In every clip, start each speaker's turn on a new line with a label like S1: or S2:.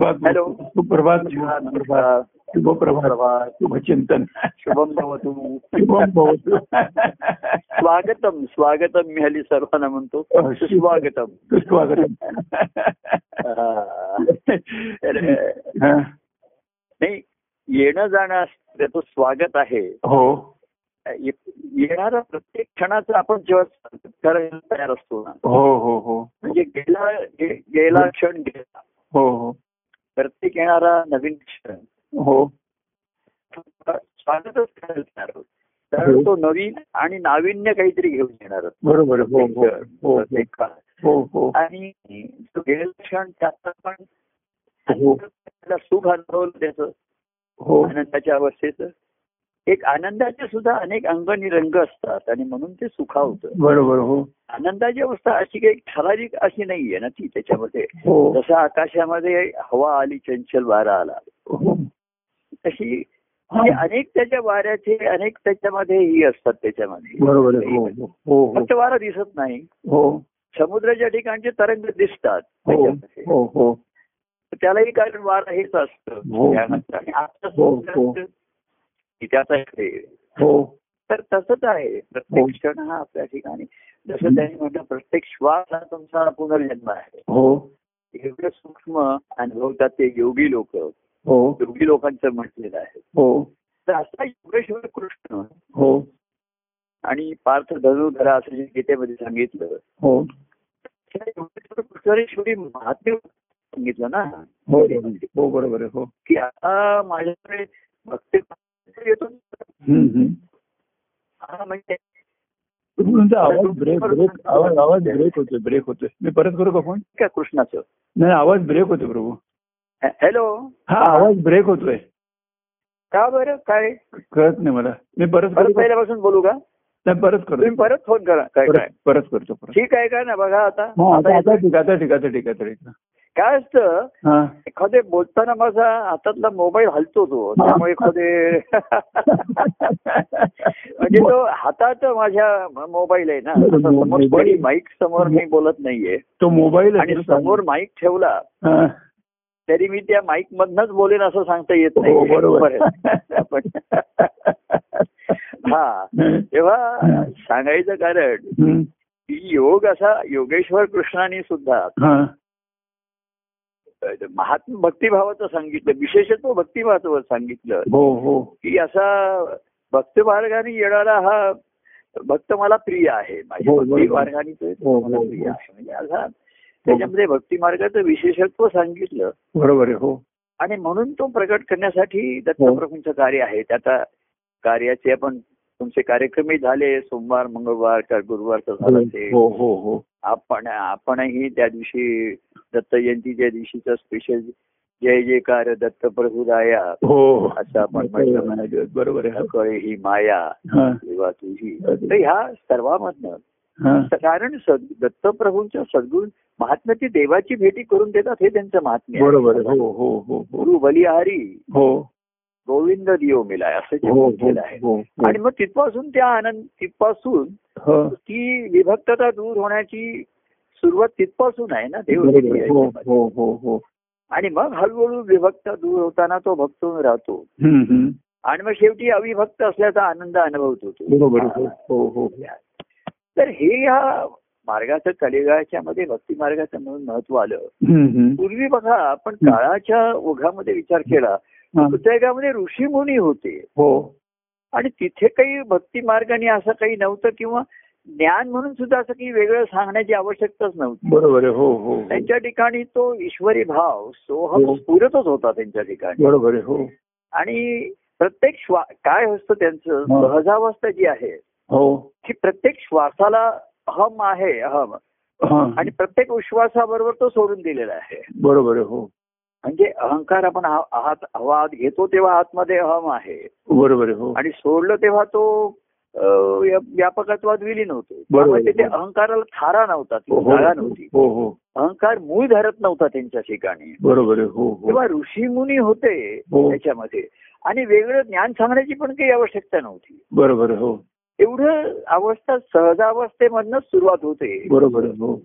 S1: सुप्रभात
S2: हॅलो.
S1: सुप्रभात शुभप्रभात
S2: प्रभात
S1: शुभचिंतन.
S2: शुभम भवतु.
S1: शुभम भवतु.
S2: स्वागतम स्वागतम मी हल्ली सर्वांना म्हणतो. सुस्वागतम.
S1: सुस्वागतम.
S2: हा.
S1: हा.
S2: नाही येणं जाणं त्याचं स्वागत आहे.
S1: हो.
S2: येणारा प्रत्येक क्षणाचं आपण जेव्हा स्वागत करायला तयार असतो ना
S1: हो हो हो.
S2: म्हणजे गेला गेला क्षण गेला.
S1: हो हो.
S2: प्रत्येक येणारा नवीन क्षण.
S1: हो.
S2: स्वागतच करायला तयार आहोत कारण तो नवीन आणि नाविन्य काहीतरी घेऊन येणार
S1: बरोबर. हो हो. हो. हो. हो
S2: आणि तो गेलेला क्षण
S1: हो.
S2: त्याला सुख अनुभवलं त्याचं.
S1: हो.
S2: आनंदाच्या अवस्थेचं. एक आनंदाचे सुद्धा अनेक अंग आणि रंग असतात आणि म्हणून ते सुखावतं.
S1: बरोबर हो.
S2: आनंदाची अवस्था अशी काही ठराविक अशी नाहीये ना ती त्याच्यामध्ये.
S1: हो.
S2: जसं आकाशामध्ये हवा आली चंचल वारा आला.
S1: हो.
S2: तशी अनेक त्याच्या वाऱ्याचे अनेक त्याच्यामध्ये ही असतात त्याच्यामध्ये.
S1: बरोबर. हो
S2: फक्त वारा दिसत नाही.
S1: हो.
S2: समुद्राच्या ठिकाणचे तरंग दिसतात त्याच्यामध्ये. त्यालाही कारण वारा हेच असतं. आणि आता
S1: हो, हो. हो.
S2: तर तसंच आहे.
S1: हो.
S2: प्रत्येक क्षण हा आपल्या ठिकाणी. जसं त्यांनी म्हटलं प्रत्येक श्वास हा तुमचा पुनर्जन्म आहे.
S1: हो.
S2: एवढं सूक्ष्म अनुभवतात ते योगी लोक.
S1: हो.
S2: योगी लोकांचं म्हटलेलं आहे.
S1: हो.
S2: तर असा योगेश्वर कृष्ण
S1: हो.
S2: आणि पार्थ धनुधरा असं जे गीतेमध्ये सांगितलं.
S1: हो.
S2: योगेश्वर कृष्णेश्वरी महात्म्य सांगितलं ना.
S1: हो हो बरोबर आहे. हो.
S2: की आता माझ्याकडे भक्ती येतो. हा म्हणजे
S1: तुमचा आवाज ब्रेक ब्रेक आवाज आवाज ब्रेक होतोय ब्रेक होतोय. मी परत करू का फोन
S2: काय कृष्णाचं.
S1: नाही आवाज ब्रेक होतोय प्रभू.
S2: हॅलो.
S1: हा आवाज ब्रेक होतोय.
S2: का बरं? काय?
S1: कळत नाही मला. मी परत?
S2: पहिल्यापासून बोलू का?
S1: नाही परत
S2: तुम्ही
S1: करतो
S2: परत फोन करा. काय काय?
S1: परत करतो
S2: ठीक आहे का? ना बघा आता. आता.
S1: ठीक आता ठीक आता ठीक आता ठीक
S2: काय असतं एखादे बोलताना माझा हातातला मोबाईल हलतो तो त्यामुळे एखादे म्हणजे तो हातात माझ्या मोबाईल आहे ना समोर कोणी माईक समोर मी बोलत नाहीये.
S1: तो मोबाईल
S2: आणि समोर माईक ठेवला. तरी मी त्या माईक मधनच बोलेन असं सांगता येत
S1: हो
S2: नाही
S1: बरोबर.
S2: हा. तेव्हा सांगायचं कारण. की योग असा योगेश्वर कृष्णाने सुद्धा. महात्म भक्तिभावाचं सांगितलं विशेषत्व भक्तिभावाचं सांगितलं
S1: हो हो.
S2: की असा भक्त मार्गाने येणारा हा भक्त मला प्रिय आहे. माझ्या
S1: हो,
S2: भक्ती
S1: बरोबर.
S2: मार्गाने तो
S1: हो,
S2: मला प्रिय. आहे. म्हणजे असा त्याच्यामध्ये भक्ती मार्गाचं विशेषत्व सांगितलं.
S1: बरोबर आहे हो.
S2: आणि म्हणून तो प्रकट करण्यासाठी दत्तप्रभूंचं कार्य आहे. त्याचा कार्याचे आपण तुमचे कार्यक्रमही झाले सोमवार मंगळवार का गुरुवारचं झालं ते
S1: हो हो हो.
S2: आपण आपणही त्या दिवशी दत्त जयंतीच्या दिवशीचा स्पेशल जय जयकार दत्त प्रभुराया
S1: हो.
S2: असं आपण म्हटलं
S1: बरोबर आहे.
S2: कळे ही माया
S1: हा.
S2: किंवा तुझी. तर ह्या सर्वांमधनं
S1: हा.
S2: कारण सद- दत्तप्रभूंच्या सद्गुण महात्म्य ती देवाची भेटी करून देतात हे त्यांचं महात्म्य.
S1: बरोबर हो हो हो हो.
S2: गुरु बलिहारी.
S1: हो.
S2: गोविंद दियो मिलाय असं जे
S1: हो हो
S2: आहे
S1: हो
S2: आणि मग तिथपासून त्या आनंद तिथपासून ती विभक्तता दूर होण्याची सुरुवात तिथपासून आहे ना देव.
S1: हो हो हो हो
S2: आणि मग हळूहळू विभक्ता दूर होताना तो भक्त राहतो. आणि मग शेवटी अविभक्त असल्याचा आनंद अनुभवतो तो.
S1: बरोबर आहे. हो हो हो
S2: तर हे या मार्गाचं कलिगाच्या मध्ये भक्ती मार्गाचं म्हणून महत्त्व आलं. पूर्वी बघा आपण काळाच्या ओघामध्ये विचार केला
S1: हा.
S2: जगामध्ये ऋषी मुनी होते.
S1: हो.
S2: आणि तिथे काही भक्ती मार्गाने असं काही नव्हतं किंवा ज्ञान म्हणून सुद्धा असं काही वेगळं सांगण्याची आवश्यकताच नव्हती.
S1: बरोबर हो हो.
S2: त्यांच्या ठिकाणी तो ईश्वरी भाव सोहम
S1: हो.
S2: स्फुरतच होता त्यांच्या ठिकाणी.
S1: बरोबर हो.
S2: आणि प्रत्येक श्वा काय असतं त्यांचं. सहजावस्था जी आहे
S1: हो.
S2: की प्रत्येक श्वासाला अहम आहे अहम. आणि प्रत्येक विश्वासाबरोबर तो सोडून दिलेला आहे.
S1: बरोबर हो.
S2: म्हणजे अहंकार आपण हा- आत हवा आत घेतो तेव्हा आतमध्ये अहम आहे.
S1: बरोबर हो.
S2: आणि सोडलं तेव्हा तो व्यापकत्वात विलीन होतो.
S1: बरोबर.
S2: त्यामुळे तिथे अहंकाराला थारा नव्हता ती
S1: हो
S2: नव्हती.
S1: हो हो.
S2: अहंकार मूळ धरत नव्हता त्यांच्या ठिकाणी.
S1: बरोबर हो हो.
S2: तेव्हा ऋषीमुनी होते
S1: हो.
S2: त्याच्यामध्ये. आणि वेगळं ज्ञान सांगण्याची पण काही आवश्यकता नव्हती.
S1: बरोबर हो.
S2: एवढं अवस्था सहजावस्थेमधनच सुरुवात होते.
S1: बरोबर हो.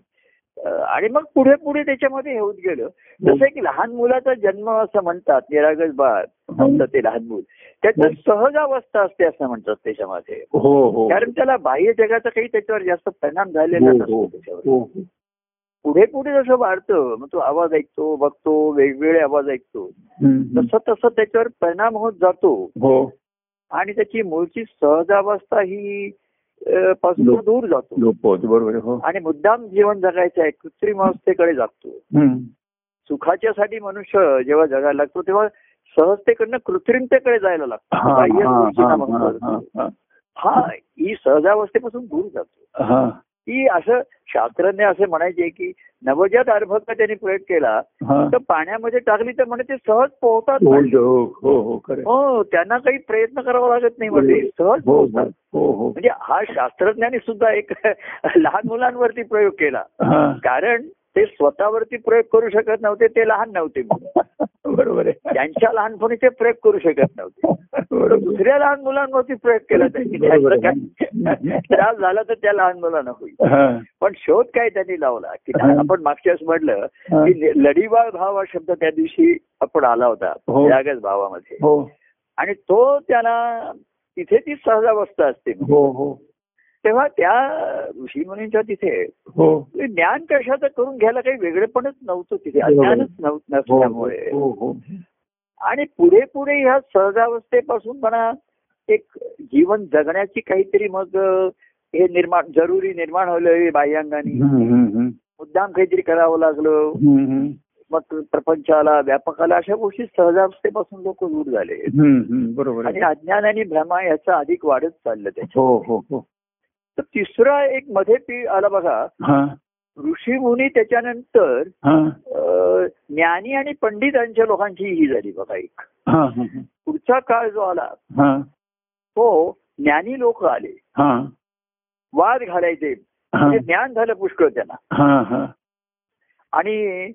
S2: आणि मग पुढे पुढे त्याच्यामध्ये होत गेलं. जसं की लहान मुलाचा जन्म असं म्हणतात निरागस बाळ असतं ते लहान मूल. त्याचं सहज अवस्था असते असं म्हणतात त्याच्यामध्ये.
S1: हो हो.
S2: कारण त्याला बाह्य जगाचा काही त्याच्यावर जास्त परिणाम झालेला
S1: हो,
S2: नसतो. त्याच्यावर पुढे पुढे जसं वाढतं मग तो आवाज ऐकतो बघतो वेगवेगळे आवाज ऐकतो. तसं तसं त्याच्यावर परिणाम होत जातो. आणि त्याची मूळची सहजावस्था ही पासून दूर जातो.
S1: बरोबर हो.
S2: आणि मुद्दाम जीवन जगायचं आहे कृत्रिम अवस्थेकडे जातो. सुखाच्यासाठी मनुष्य जेव्हा जगायला लागतो तेव्हा सहजतेकडनं कृत्रिमतेकडे जायला लागतो.
S1: हा, हा, हा, हा. हा,
S2: हा ही सहजावस्थेपासून दूर जातो. की असं शास्त्रज्ञ असे म्हणायचे की नवजात अर्भक त्यांनी प्रयोग केला. तर पाण्यामध्ये टाकली तर म्हणे ते सहज पोहतात
S1: हो. हो हो हो
S2: त्यांना काही प्रयत्न करावा लागत नाही म्हणजे सहज पोहोचतात
S1: हो
S2: म्हणजे हा शास्त्रज्ञांनी सुद्धा एक लहान मुलांवरती प्रयोग केला. कारण ते स्वतःवरती प्रयोग करू शकत नव्हते ते लहान नव्हते
S1: बरोबर आहे.
S2: त्यांच्या लहानपणी ते प्रयोग करू शकत नव्हते. दुसऱ्या लहान मुलांवरती प्रयोग केला त्यांनी त्रास झाला तर त्या लहान मुलांना होईल. पण शोध काय त्यांनी लावला? की. आपण मागच्या वेळेस म्हटलं. की लढीवाळ भाव हा शब्द त्या दिवशी आपण आला होता
S1: हो.
S2: त्यागच भावामध्ये.
S1: हो.
S2: आणि तो त्याला तिथे ती सहजावस्था असते.
S1: हो हो.
S2: तेव्हा त्या ऋषीमुनींच्या तिथे
S1: हो
S2: ज्ञान कशाचं करून घ्यायला काही वेगळेपणच नव्हतं तिथे. अज्ञानच नव्हतं नसल्यामुळे
S1: हो हो
S2: आणि पुढे पुढे ह्या सहजावस्थेपासून म्हणा एक जीवन जगण्याची काहीतरी मग हे निर्माण जरुरी निर्माण होलं बाह्यांगाने. मुद्दाम काहीतरी करावं लागलं. मग प्रपंचाला व्यापकाला अशा गोष्टी सहजावस्थेपासून लोक दूर झाले.
S1: बरोबर
S2: आणि अज्ञान आणि भ्रमा याचं अधिक वाढत चाललं त्याच्या तर तिसरा एक मध्ये पी आला बघा. ऋषी मुनी त्याच्यानंतर ज्ञानी आणि पंडितांच्या लोकांची ही झाली बघा एक. पुढचा काळ जो आला तो ज्ञानी लोक आले. वाद घालायचे. म्हणजे ज्ञान झालं पुष्कळ त्यांना. आणि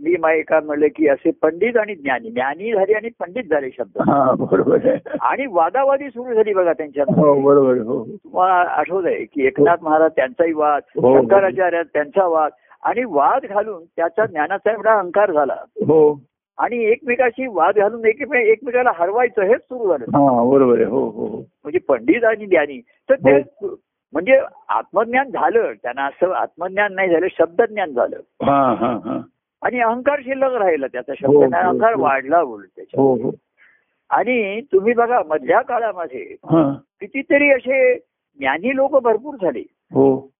S2: मी एका म्हणलं की असे पंडित आणि ज्ञानी ज्ञानी झाले आणि पंडित झाले शब्द.
S1: हा बरोबर
S2: आणि वादावादी सुरू झाली बघा त्यांच्या
S1: हो बरोबर आहे, हो
S2: तुम्हाला आठवत आहे की एकनाथ महाराज त्यांचाही वाद
S1: हो.
S2: शंकराचार्य त्यांचा वाद आणि वाद घालून त्याचा ज्ञानाचा एवढा अहंकार झाला.
S1: हो.
S2: आणि एकमेकाशी वाद घालून एकमे- एकमेकाला हरवायचं हेच सुरू झालं.
S1: हा बरोबर आहे हो हो हो.
S2: म्हणजे पंडित आणि ज्ञानी. तर ते म्हणजे आत्मज्ञान झालं त्यांना असं आत्मज्ञान नाही झालं शब्दज्ञान झालं. आणि अहंकार शिल्लक राहिला त्याचा
S1: हो,
S2: शब्द
S1: हो,
S2: अहंकार
S1: हो.
S2: वाढला उलट त्याच्या आणि तुम्ही बघा मधल्या काळामध्ये
S1: हा.
S2: कितीतरी असे ज्ञानी लोक भरपूर झाले.
S1: हो.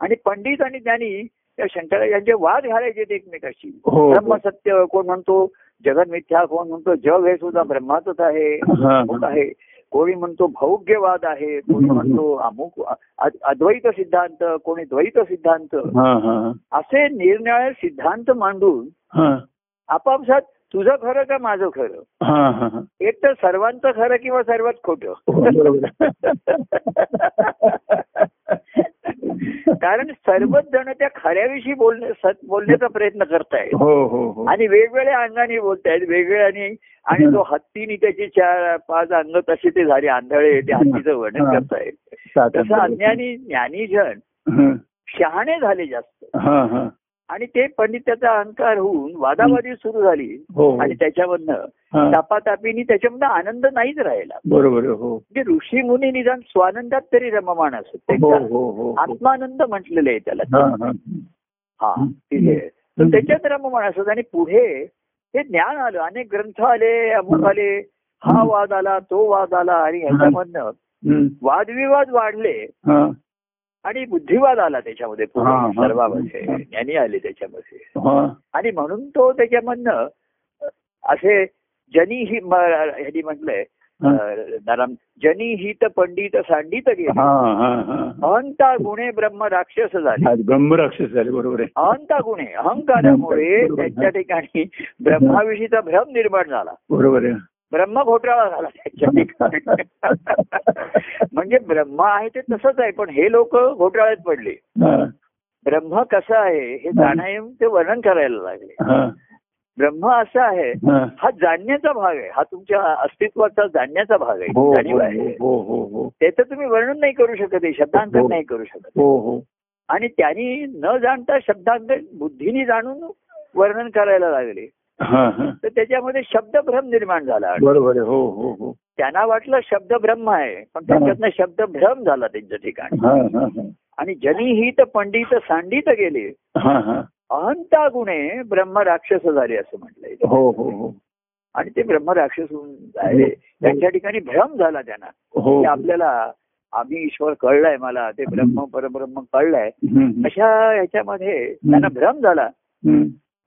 S2: आणि पंडित आणि ज्ञानी त्या शंकराचार्यांचे वाद घालायचे एकमेकाशी.
S1: हो.
S2: ब्रह्मसत्य कोण म्हणतो जगन मिथ्या कोण म्हणतो जग हे सुद्धा ब्रह्माचंच आहे. आहे. कोणी म्हणतो भौग्यवाद आहे कोणी म्हणतो अमुक अद्वैत सिद्धांत कोणी द्वैत सिद्धांत. असे निरनिराळे सिद्धांत मांडून आपापसात तुझं खरं का माझं खरं? एक तर सर्वांचं खरं किंवा सर्वात खोटं.
S1: हो,
S2: कारण सर्वच जण त्या खऱ्याविषयी बोलण्याचा प्रयत्न करतायत.
S1: हो हो
S2: आणि वेगवेगळ्या अंगाने बोलतायत वेगवेगळ्याने. आणि तो हत्तीने त्याची चार पाच अंग तसे ते झाले आंधळे ते हत्तीचं वर्णन. करतायत. तसं अज्ञानी ज्ञानीजन शहाणे झाले जास्त. आणि ते पंडित त्याचा अहंकार होऊन वादावादी सुरू झाली.
S1: हो
S2: आणि त्याच्यामधनं
S1: हा.
S2: तापातापीनी त्याच्यामधनं आनंद नाहीच राहिला.
S1: बरोबर हो.
S2: म्हणजे ऋषी मुनी निदान स्वानंदात तरी रममाण असत.
S1: हो हो हो हो.
S2: आत्मानंद म्हटलेलं आहे त्याला.
S1: हा हा.
S2: हा तिथे तर त्याच्यात रममाण असत आणि पुढे हे ज्ञान आलं. अनेक ग्रंथ आले अमुक आले. हा वाद आला तो वाद आला आणि ह्याच्यामधनं. वादविवाद वाढले.
S1: हा.
S2: आणि बुद्धिवाद आला त्याच्यामध्ये. पुढे सर्वांमध्ये. ज्ञानी आले त्याच्यामध्ये. आणि म्हणून तो त्याच्यामधनं असे जनी ही ह्यांनी म्हटलंय नरम जनी हित पंडित सांडित गेले. अहंता गुणे ब्रह्म राक्षस झाले.
S1: आज ब्रह्मराक्षस झाले बरोबर आहे.
S2: अहंता गुणे अहंकारामुळे. त्यांच्या ठिकाणी ब्रह्माविषयीचा भ्रम निर्माण झाला.
S1: बरोबर आहे.
S2: ब्रह्म घोटाळा झाला त्यांच्या. म्हणजे ब्रह्म आहे ते तसंच आहे पण हे लोक घोटाळ्यात पडले. ब्रह्म कसं आहे हे जाणून ते वर्णन करायला लागले. ब्रह्म असं आहे
S1: हा.
S2: जाणण्याचा भाग आहे हा तुमच्या अस्तित्वाचा जाणण्याचा भाग आहे
S1: हो
S2: जाणीव
S1: हो
S2: आहे
S1: हो
S2: त्याचं तुम्ही वर्णन नाही करू शकत आहे शब्दांकन. नाही करू शकत. आणि त्यांनी न जाणता शब्दांत बुद्धीने जाणून वर्णन करायला लागले. तर त्याच्यामध्ये शब्दभ्रम निर्माण झाला
S1: बरोबर हो हो हो.
S2: त्यांना वाटलं शब्द ब्रह्म आहे पण त्याच्यातनं शब्द भ्रम झाला त्यांच्या ठिकाणी.
S1: हा हा हा.
S2: आणि जनी हित पंडित सांडित गेले
S1: हा हा.
S2: अहंता गुणे ब्रह्म राक्षस झाले असं म्हटलंय
S1: हो हो हो.
S2: आणि ते ब्रह्म राक्षस होऊन झाले त्यांच्या ठिकाणी भ्रम झाला त्यांना.
S1: हो
S2: आपल्याला आम्ही ईश्वर कळलाय मला ते ब्रह्म परब्रह्म कळलंय. अशा ह्याच्यामध्ये त्यांना भ्रम झाला.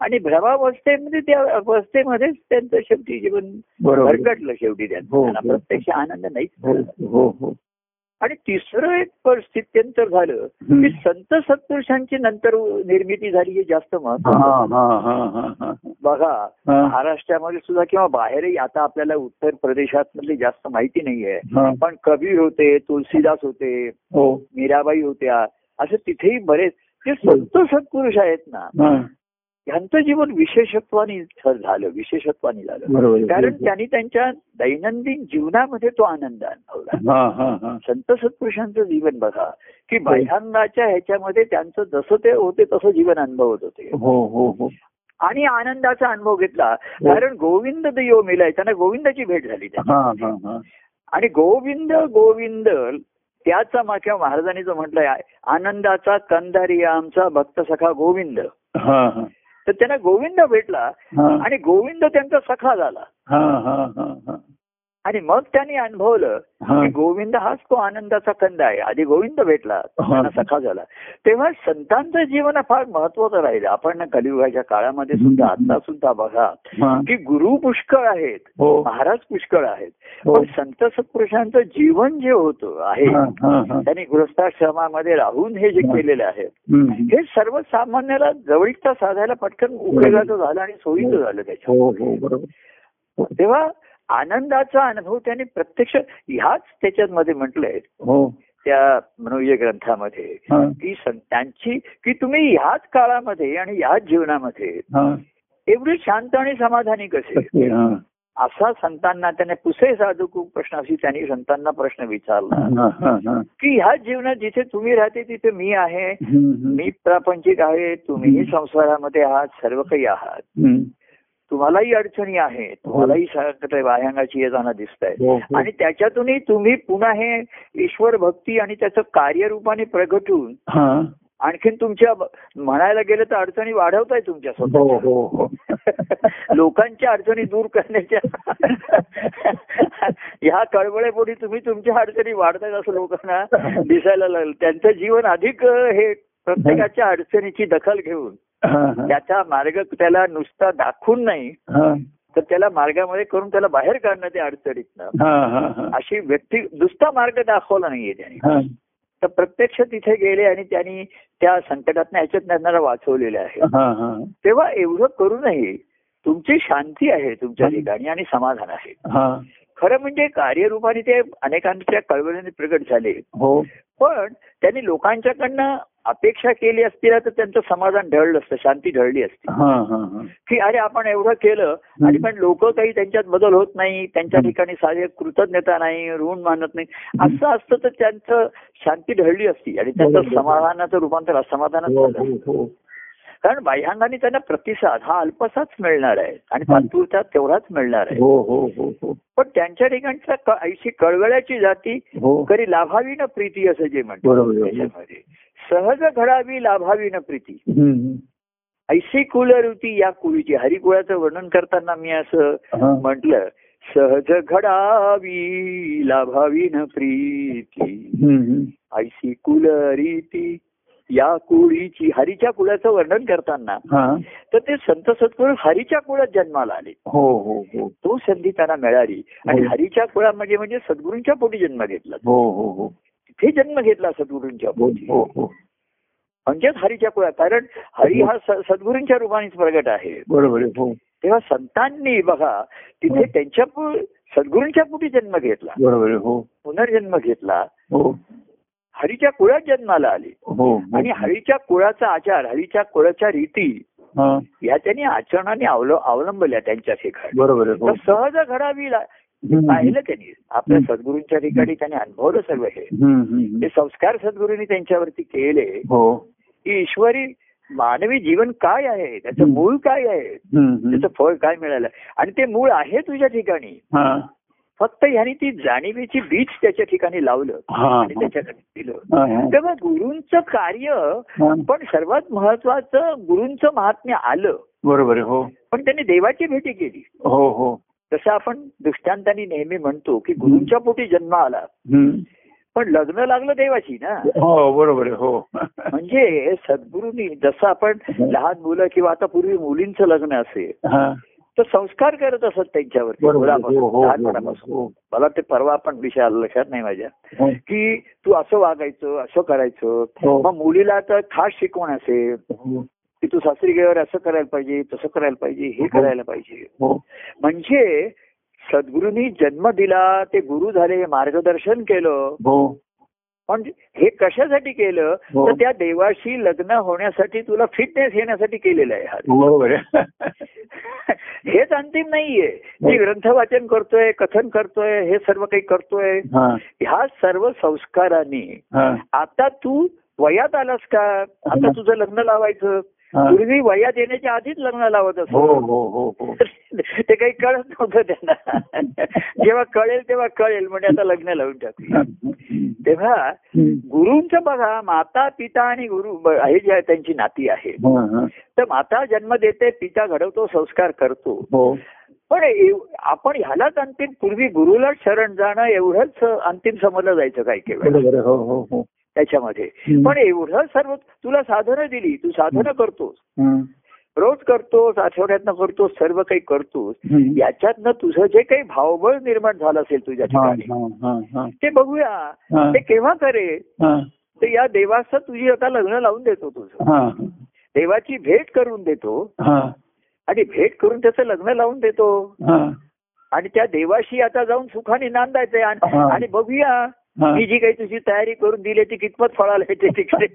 S2: आणि भ्रमावस्थेमध्ये त्या अवस्थेमध्येच त्यांचं शेवटी जीवन भरकटलं शेवटी त्यांचं.
S1: हो,
S2: त्यांना
S1: हो.
S2: प्रत्यक्ष आनंद नाहीच
S1: हो
S2: आणि तिसरं एक परिस्थित्यंतर झालं. की संत सत्पुरुषांची नंतर निर्मिती झाली हे जास्त महत्त्व
S1: हा हा हा हा
S2: बघा महाराष्ट्रामध्ये सुद्धा किंवा बाहेरही आता आपल्याला उत्तर प्रदेशात मधली जास्त माहिती नाहीये. पण कबीर होते तुलसीदास होते
S1: हो.
S2: मीराबाई होत्या असं तिथेही बरेच जे संत सत्पुरुष आहेत ना
S1: हा
S2: यांचं जीवन विशेषत्वाने झालं विशेषत्वाने झालं. कारण त्यांनी त्यांच्या दैनंदिन जीवनामध्ये तो आनंद अनुभवला.
S1: हा हा हा.
S2: संत सत्पुरुषांचं जीवन बघा की बाह्यांगाच्या ह्याच्यामध्ये त्यांचं जसं ते होते तसं जीवन अनुभवत होते.
S1: हो हो हो.
S2: आणि आनंदाचा अनुभव घेतला. कारण गोविंद देव मिलाय त्यांना गोविंदाची भेट झाली.
S1: हा हा हा.
S2: आणि गोविंद गोविंद त्याचा मा- किंवा महाराजांनी जो म्हटलंय आनंदाचा कंदारी आमचा भक्त सखा गोविंद.
S1: हा हा.
S2: तर त्यांना गोविंद भेटला आणि गोविंद त्यांचा सखा झाला. आणि मग त्यांनी अनुभवलं की गोविंद हाच तो आनंदाचा कंद आहे. आधी गोविंद भेटला सखा झाला. तेव्हा संतांचं जीवन फार महत्वाचं राहिलं. आपण ना कलियुगाच्या काळामध्ये सुद्धा आता सुद्धा बघा की गुरु पुष्कळ आहेत
S1: हो.
S2: महाराज पुष्कळ आहेत. पण संत सत्पुरुषांचं जीवन जे होतं आहे
S1: हा हा हा.
S2: त्यांनी गृहस्थाश्रमामध्ये राहून हे जे केलेलं आहे. हे सर्वसामान्याला जवळीकता साधायला पटकन उपयोगाचं झालं आणि सोयीचं झालं त्याच्या
S1: हो हो बरोबर.
S2: तेव्हा आनंदाचा अनुभव त्यांनी प्रत्यक्ष ह्याच त्याच्यामध्ये म्हटलंय
S1: हो.
S2: त्या मनोय ग्रंथामध्ये
S1: हा.
S2: की त्यांची की तुम्ही ह्याच काळामध्ये आणि ह्याच जीवनामध्ये
S1: हा.
S2: एवढे शांत आणि समाधानी कसे?
S1: हा.
S2: असा संतांना त्याने पुसे साधू प्रश्न अशी त्यांनी संतांना प्रश्न विचारला.
S1: हा हा हा
S2: की ह्या जीवनात जिथे तुम्ही राहते तिथे मी आहे. मी प्रापंचिक आहे तुम्हीही संसारामध्ये आहात सर्व काही आहात. तुम्हालाही अडचणी आहेत तुम्हालाही संकट बाह्यांगाची येताना दिसत आहे
S1: हो, हो.
S2: आणि त्याच्यातूनही तुम्ही पुन्हा हे ईश्वर भक्ती आणि त्याचं कार्यरूपाने प्रगट होऊन
S1: हा.
S2: आणखीन तुमच्या म्हणायला गेलं तर अडचणी वाढवताय तुमच्या
S1: हो
S2: स्वतः
S1: हो हो.
S2: लोकांच्या अडचणी दूर करण्याच्या. ह्या कळवळेपोटी तुम्ही तुमच्या अडचणी वाढताय असं लोकांना दिसायला लागलं. त्यांचं जीवन अधिक हे प्रत्येकाच्या अडचणीची दखल घेऊन
S1: हा, हा.
S2: त्याचा मार्ग त्याला नुसता दाखवून नाही
S1: हा,
S2: तर त्याला मार्गामध्ये करून त्याला बाहेर काढणं त्या अडचणीतनं
S1: हा, हा, हा.
S2: अशी व्यक्ती नुसता मार्ग दाखवला नाहीये त्याने.
S1: हा.
S2: तर प्रत्यक्ष तिथे गेले आणि त्यांनी त्या संकटात ह्याच्यात त्यांना वाचवलेले आहे
S1: हा, हा.
S2: तेव्हा एवढं करूनही तुमची शांती आहे तुमच्या ठिकाणी आणि समाधान आहे
S1: हा.
S2: खरं म्हणजे कार्यरूपाने ते अनेकांच्या कळवळीने प्रगट झाले.
S1: हो.
S2: पण त्यांनी लोकांच्याकडनं अपेक्षा केली असती तर त्यांचं समाधान ढळलं असतं शांती ढळली असती.
S1: हा, हा, हा.
S2: की अरे आपण एवढं केलं आणि पण लोक काही त्यांच्यात बदल होत नाही त्यांच्या ठिकाणी साधे कृतज्ञता नाही ऋण मानत नाही. असं असतं तर त्यांचं शांती ढळली असती आणि त्यांचं समाधानाचं रूपांतर असमाधानात
S1: हो,
S2: झालं
S1: हो, हो.
S2: कारण बाह्यांगाने त्यांना प्रतिसाद हा अल्पसाच मिळणार आहे आणि तात्पुरता तेवढाच मिळणार आहे
S1: हो हो हो
S2: पण त्यांच्या ठिकाणच्या ऐशी कळवळ्याची जाती कधी लाभावी न प्रीती असं जे म्हणतो
S1: बरोबर आहे.
S2: त्याच्यामध्ये सहज घडावी लाभावी न प्रीती. ऐशी कुलरुती या कुळीची हरिकुळाचं वर्णन करताना मी असं. म्हटलं सहज घडावी लाभावी न प्रीती. ऐशी कुलरीती या कुळीची हरीच्या कुळाचं वर्णन करताना
S1: हा.
S2: तर ते संत सत्पुरुष हरीच्या कुळात जन्माला आले.
S1: हो हो हो.
S2: तो संधी त्यांना मिळाली आणि
S1: हो.
S2: हरीच्या कुळामध्ये म्हणजे सद्गुरूंच्या पोटी जन्म घेतला.
S1: हो हो हो.
S2: तिथे जन्म घेतला सद्गुरूंच्या
S1: हो
S2: पोटी.
S1: हो हो.
S2: म्हणजेच हरीच्या कुळात. कारण हरी हा. स- सद्गुरूंच्या रूपानेच प्रगट आहे.
S1: बरोबर हो.
S2: तेव्हा संतांनी बघा तिथे
S1: हो.
S2: त्यांच्या सद्गुरूंच्या पोटी जन्म घेतला.
S1: बरोबर हो.
S2: पुनर्जन्म घेतला.
S1: हो.
S2: हरीच्या कुळात जन्माला आले.
S1: हो
S2: आणि हरीच्या कुळाचा आचार हरीच्या कुळाच्या रीती
S1: हा.
S2: या त्यांनी आचरणाने अवल अवलंबल्या त्यांच्या ठिकाणी
S1: बरोबर हो
S2: सहज घडावी. पाहिलं त्यांनी. आपल्या सद्गुरूंच्या ठिकाणी त्यांनी अनुभवलं सर्व हे. संस्कार सद्गुरूंनी त्यांच्यावरती केले.
S1: हो.
S2: की ईश्वरी मानवी जीवन काय आहे? त्याचं. मूळ काय आहे. त्याचं फळ काय मिळालं? आणि ते मूळ आहे तुझ्या ठिकाणी.
S1: हा.
S2: फक्त ह्यानी ती जाणीवेची बीज त्याच्या ठिकाणी लावलं आणि त्याच्याकडे दिलं. तेव्हा गुरूंचं कार्य. पण सर्वात महत्वाचं गुरूंचं महात्म्य आलं.
S1: बरोबर हो.
S2: पण त्यांनी देवाची भेटी केली.
S1: हो हो.
S2: तसं आपण दृष्टांतानी नेहमी म्हणतो की गुरूंच्या पोटी जन्म आला. पण लग्न लागलं देवाची ना?
S1: हो बरोबर हो.
S2: म्हणजे सद्गुरूंनी जसं आपण लहान मुलं किंवा आता पूर्वी मुलींचं लग्न असेल
S1: हा.
S2: तर संस्कार करत असत त्यांच्यावरती. मुलापासून,
S1: हो, हो, हो,
S2: मला ते परवा आपण विषय लक्षात नाही माझ्या. की तू असं वागायचं असं करायचं. मग मुलीला तर खास शिकवण असेल. की तू सासरी गेल्यावर असं करायला पाहिजे तसं करायला पाहिजे हे करायला पाहिजे म्हणजे सद्गुरूंनी जन्म दिला ते गुरु झाले मार्गदर्शन केलं पण हे कशासाठी केलं?
S1: हो.
S2: तर त्या देवाशी लग्न होण्यासाठी तुला फिटनेस येण्यासाठी केलेलं आहे हा. हेच अंतिम नाहीये. मी ग्रंथ वाचन करतोय कथन करतोय हे सर्व काही करतोय.
S1: हा.
S2: ह्या सर्व संस्कारांनी
S1: हा.
S2: आता तू वयात आलास का? आता तुझं लग्न लावायचं.
S1: हा.
S2: पूर्वी वयात येण्याच्या आधीच लग्न लावत असतो.
S1: हो हो हो
S2: ते काही कळत नव्हतं त्यांना. जेव्हा कळेल तेव्हा कळेल. म्हणजे आता लग्न लावून टाकू तेव्हा गुरुंचं बघा माता पिता आणि गुरु हे जे आहे त्यांची नाती आहे. तर माता जन्म देते पिता घडवतो संस्कार करतो.
S1: हो.
S2: पण आपण ह्यालाच अंतिम पूर्वी गुरुला शरण जाणं एवढंच अंतिम समजलं जायचं काही काही त्याच्यामध्ये. पण एवढं सर्व तुला साधनं दिली तू साधनं करतोस. रोज करतोस आठवड्यातनं करतोस सर्व काही करतोस. याच्यातनं तुझं जे काही भावबळ निर्माण झालं असेल तुझ्या ठिकाणी. ते बघूया. ते केव्हा करेल
S1: हा,
S2: तर या देवाचं तुझी आता लग्न लावून देतो तुझं देवाची भेट करून देतो आणि भेट करून त्याचं लग्न लावून देतो. आणि त्या देवाशी आता जाऊन सुखाने नांदायचंय आणि बघूया. मी जी काही तुझी तयारी करून दिली ती कितपत फळाला येते तिकडे?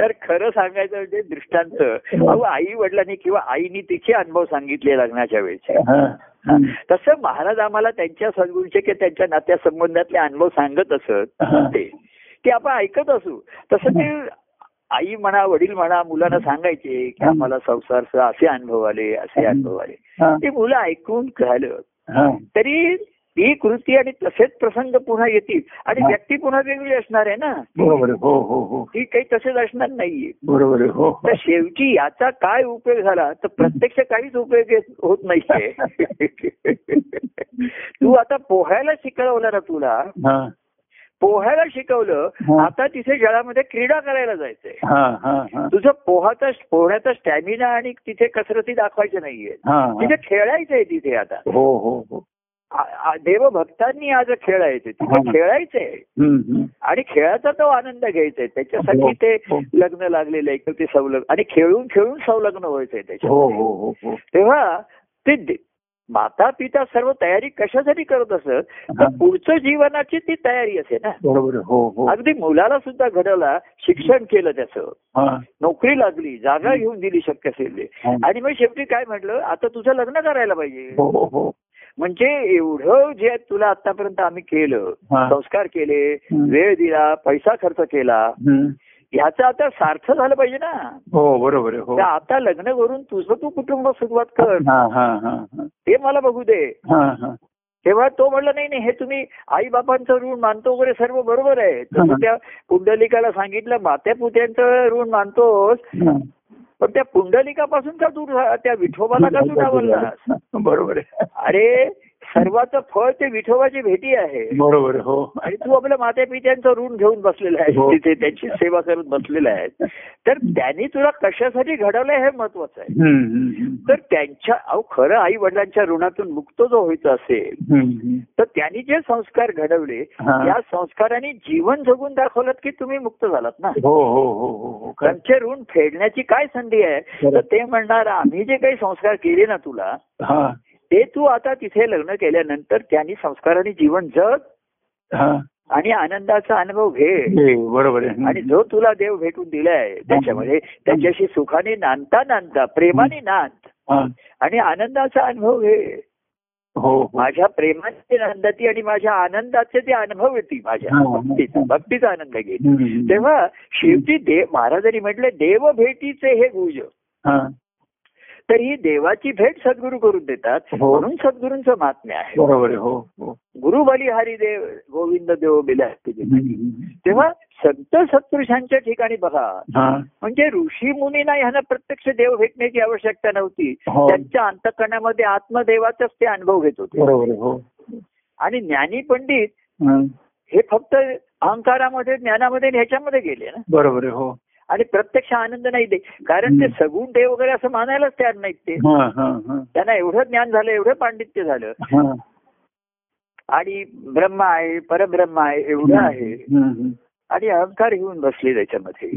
S2: तर खरं सांगायचं म्हणजे दृष्टांत अहो आई वडिलांनी किंवा आईनी तिचे अनुभव सांगितले लग्नाच्या वेळेचे.
S1: हा, हा.
S2: तसं महाराज आम्हाला त्यांच्या सद्गुरूचे की त्यांच्या नात्यासंबंधातले अनुभव सांगत असत
S1: हा.
S2: ते. की आपण ऐकत असू. तसं ते आई म्हणा वडील म्हणा मुलांना सांगायचे की आम्हाला संसार असे अनुभव आले असे अनुभव आले.
S1: हा,
S2: ते मुलं ऐकून झालं.
S1: हा.
S2: तरी ती कृती आणि तसेच प्रसंग पुन्हा येतील आणि
S1: हा.
S2: व्यक्ती पुन्हा वेगळी असणार आहे ना?
S1: बरोबर. हो हो हो.
S2: ती काही तसेच असणार नाहीये.
S1: बरोबर आहे. हो
S2: तर शेवटी याचा काय उपयोग झाला? तर प्रत्यक्ष काहीच उपयोग होत नाहीये. तू आता पोहायला शिकवलं ना तुला.
S1: हा,
S2: पोहायला शिकवलं. आता तिथे जळामध्ये क्रीडा करायला जायचंय
S1: हा, हा, हा.
S2: तुझं पोहाचा पोहण्याचा स्टॅमिना आणि तिथे कसरती दाखवायच्या नाहीये. तिथे खेळायचंय तिथे आता
S1: हो हो हो
S2: देवभक्तांनी आज खेळायचे तिथे. खेळायचंय. आणि खेळाचा तो आनंद घ्यायचा आहे त्याच्यासाठी
S1: हो,
S2: ते
S1: हो.
S2: लग्न लागलेलं आहे ते सवलग्न आणि खेळून खेळून सवलग्न व्हायचंय त्याच्या
S1: हो हो हो
S2: तेव्हा ते माता पिता सर्व तयारी कशासाठी करत असत तर. पुढचं जीवनाची ती तयारी असे ना
S1: बरोबर. हो हो
S2: अगदी मुलाला सुद्धा घडवला शिक्षण केलं त्याचं
S1: हा,
S2: नोकरी लागली जागा घेऊन दिली शक्य असेल. आणि मग शेवटी काय म्हटलं आता तुझं लग्न करायला पाहिजे
S1: हो
S2: म्हणजे एवढं जे तुला आतापर्यंत आम्ही केलं. संस्कार केले. वेळ दिला पैसा खर्च केला. ह्याचं आता सार्थ झालं पाहिजे ना.
S1: हो बरोबर. हो.
S2: आता लग्न करून तुझं तू कुटुंब सुरुवात कर.
S1: हा हा हा हा.
S2: ते मला बघू दे.
S1: हा हा.
S2: तेव्हा तो म्हणला नाही नाही हे तुम्ही आई बापांचं ऋण मानतो वगैरे सर्व बरोबर आहे. त्या पुंडलिकाला सांगितलं मात्या पुत्यांचं ऋण मानतोस. पण त्या पुंडलिकापासून का दूर त्या विठोबाला का तू डावललास?
S1: बरोबर आहे.
S2: अरे सर्वाचं फळ ते विठोबाची भेटी आहे
S1: बरोबर. हो
S2: आणि तू आपल्या माते पित्यांचं ऋण घेऊन बसलेला आहे
S1: हो.
S2: तिथे त्यांची सेवा करत बसलेला आहे तर त्यांनी तुला कशासाठी घडवलंय हे महत्वाचं आहे तर त्यांच्या अहो खरं आई वडिलांच्या ऋणातून मुक्त जो व्हायचा असेल. तर त्यांनी जे संस्कार घडवले
S1: हा.
S2: या संस्कारांनी जीवन जगून दाखवलं की तुम्ही मुक्त झालात ना
S1: हो हो हो.
S2: त्यांचे ऋण फेडण्याची काय संधी आहे. तर ते म्हणणार आम्ही जे काही संस्कार केले ना तुला ते तू आता तिथे लग्न केल्यानंतर त्यांनी संस्काराने जीवन जग
S1: हा.
S2: आणि आनंदाचा अनुभव घे.
S1: हे, बरोबर
S2: आणि जो तुला देव भेटून दिलाय त्याच्यामध्ये त्याच्याशी सुखाने नांदता नांदता प्रेमाने नांद आणि आनंदाचा अनुभव घे.
S1: हो हो.
S2: माझ्या प्रेमाचे आनंदाती आणि माझ्या आनंदाचे ते अनुभव येते माझ्या. भक्तीचा भक्तीचा आनंद
S1: हम्म.
S2: तेव्हा शेवटी देव महाराजांनी म्हटले देव भेटीचे हे गुज. तर ही देवाची भेट सद्गुरू करून देतात.
S1: हो.
S2: म्हणून सद्गुरूंचं महात्म्य आहे.
S1: बरोबर हो हो.
S2: गुरु बली हरिदेव गोविंद देव
S1: हम्म.
S2: तेव्हा संत सत्पुरुषांच्या ठिकाणी बघा. म्हणजे ऋषी मुनींना ह्यांना प्रत्यक्ष देव भेटण्याची आवश्यकता नव्हती. त्यांच्या अंतकरणामध्ये आत्मदेवाचाच ते अनुभव घेत होते.
S1: हो.
S2: आणि ज्ञानी पंडित
S1: हा.
S2: फक्त अहंकारामध्ये ज्ञानामध्ये ह्याच्यामध्ये गेले ना.
S1: बरोबर हो.
S2: आणि प्रत्यक्ष आनंद नाही दे कारण ते सगुण देव वगैरे असं मानायलाच तयार नाहीत ते. त्यांना एवढं ज्ञान झालं एवढं पांडित्य झालं. आणि ब्रह्म आहे परब्रह्म आहे एवढं आहे. आणि अहंकार घेऊन बसले त्याच्यामध्ये.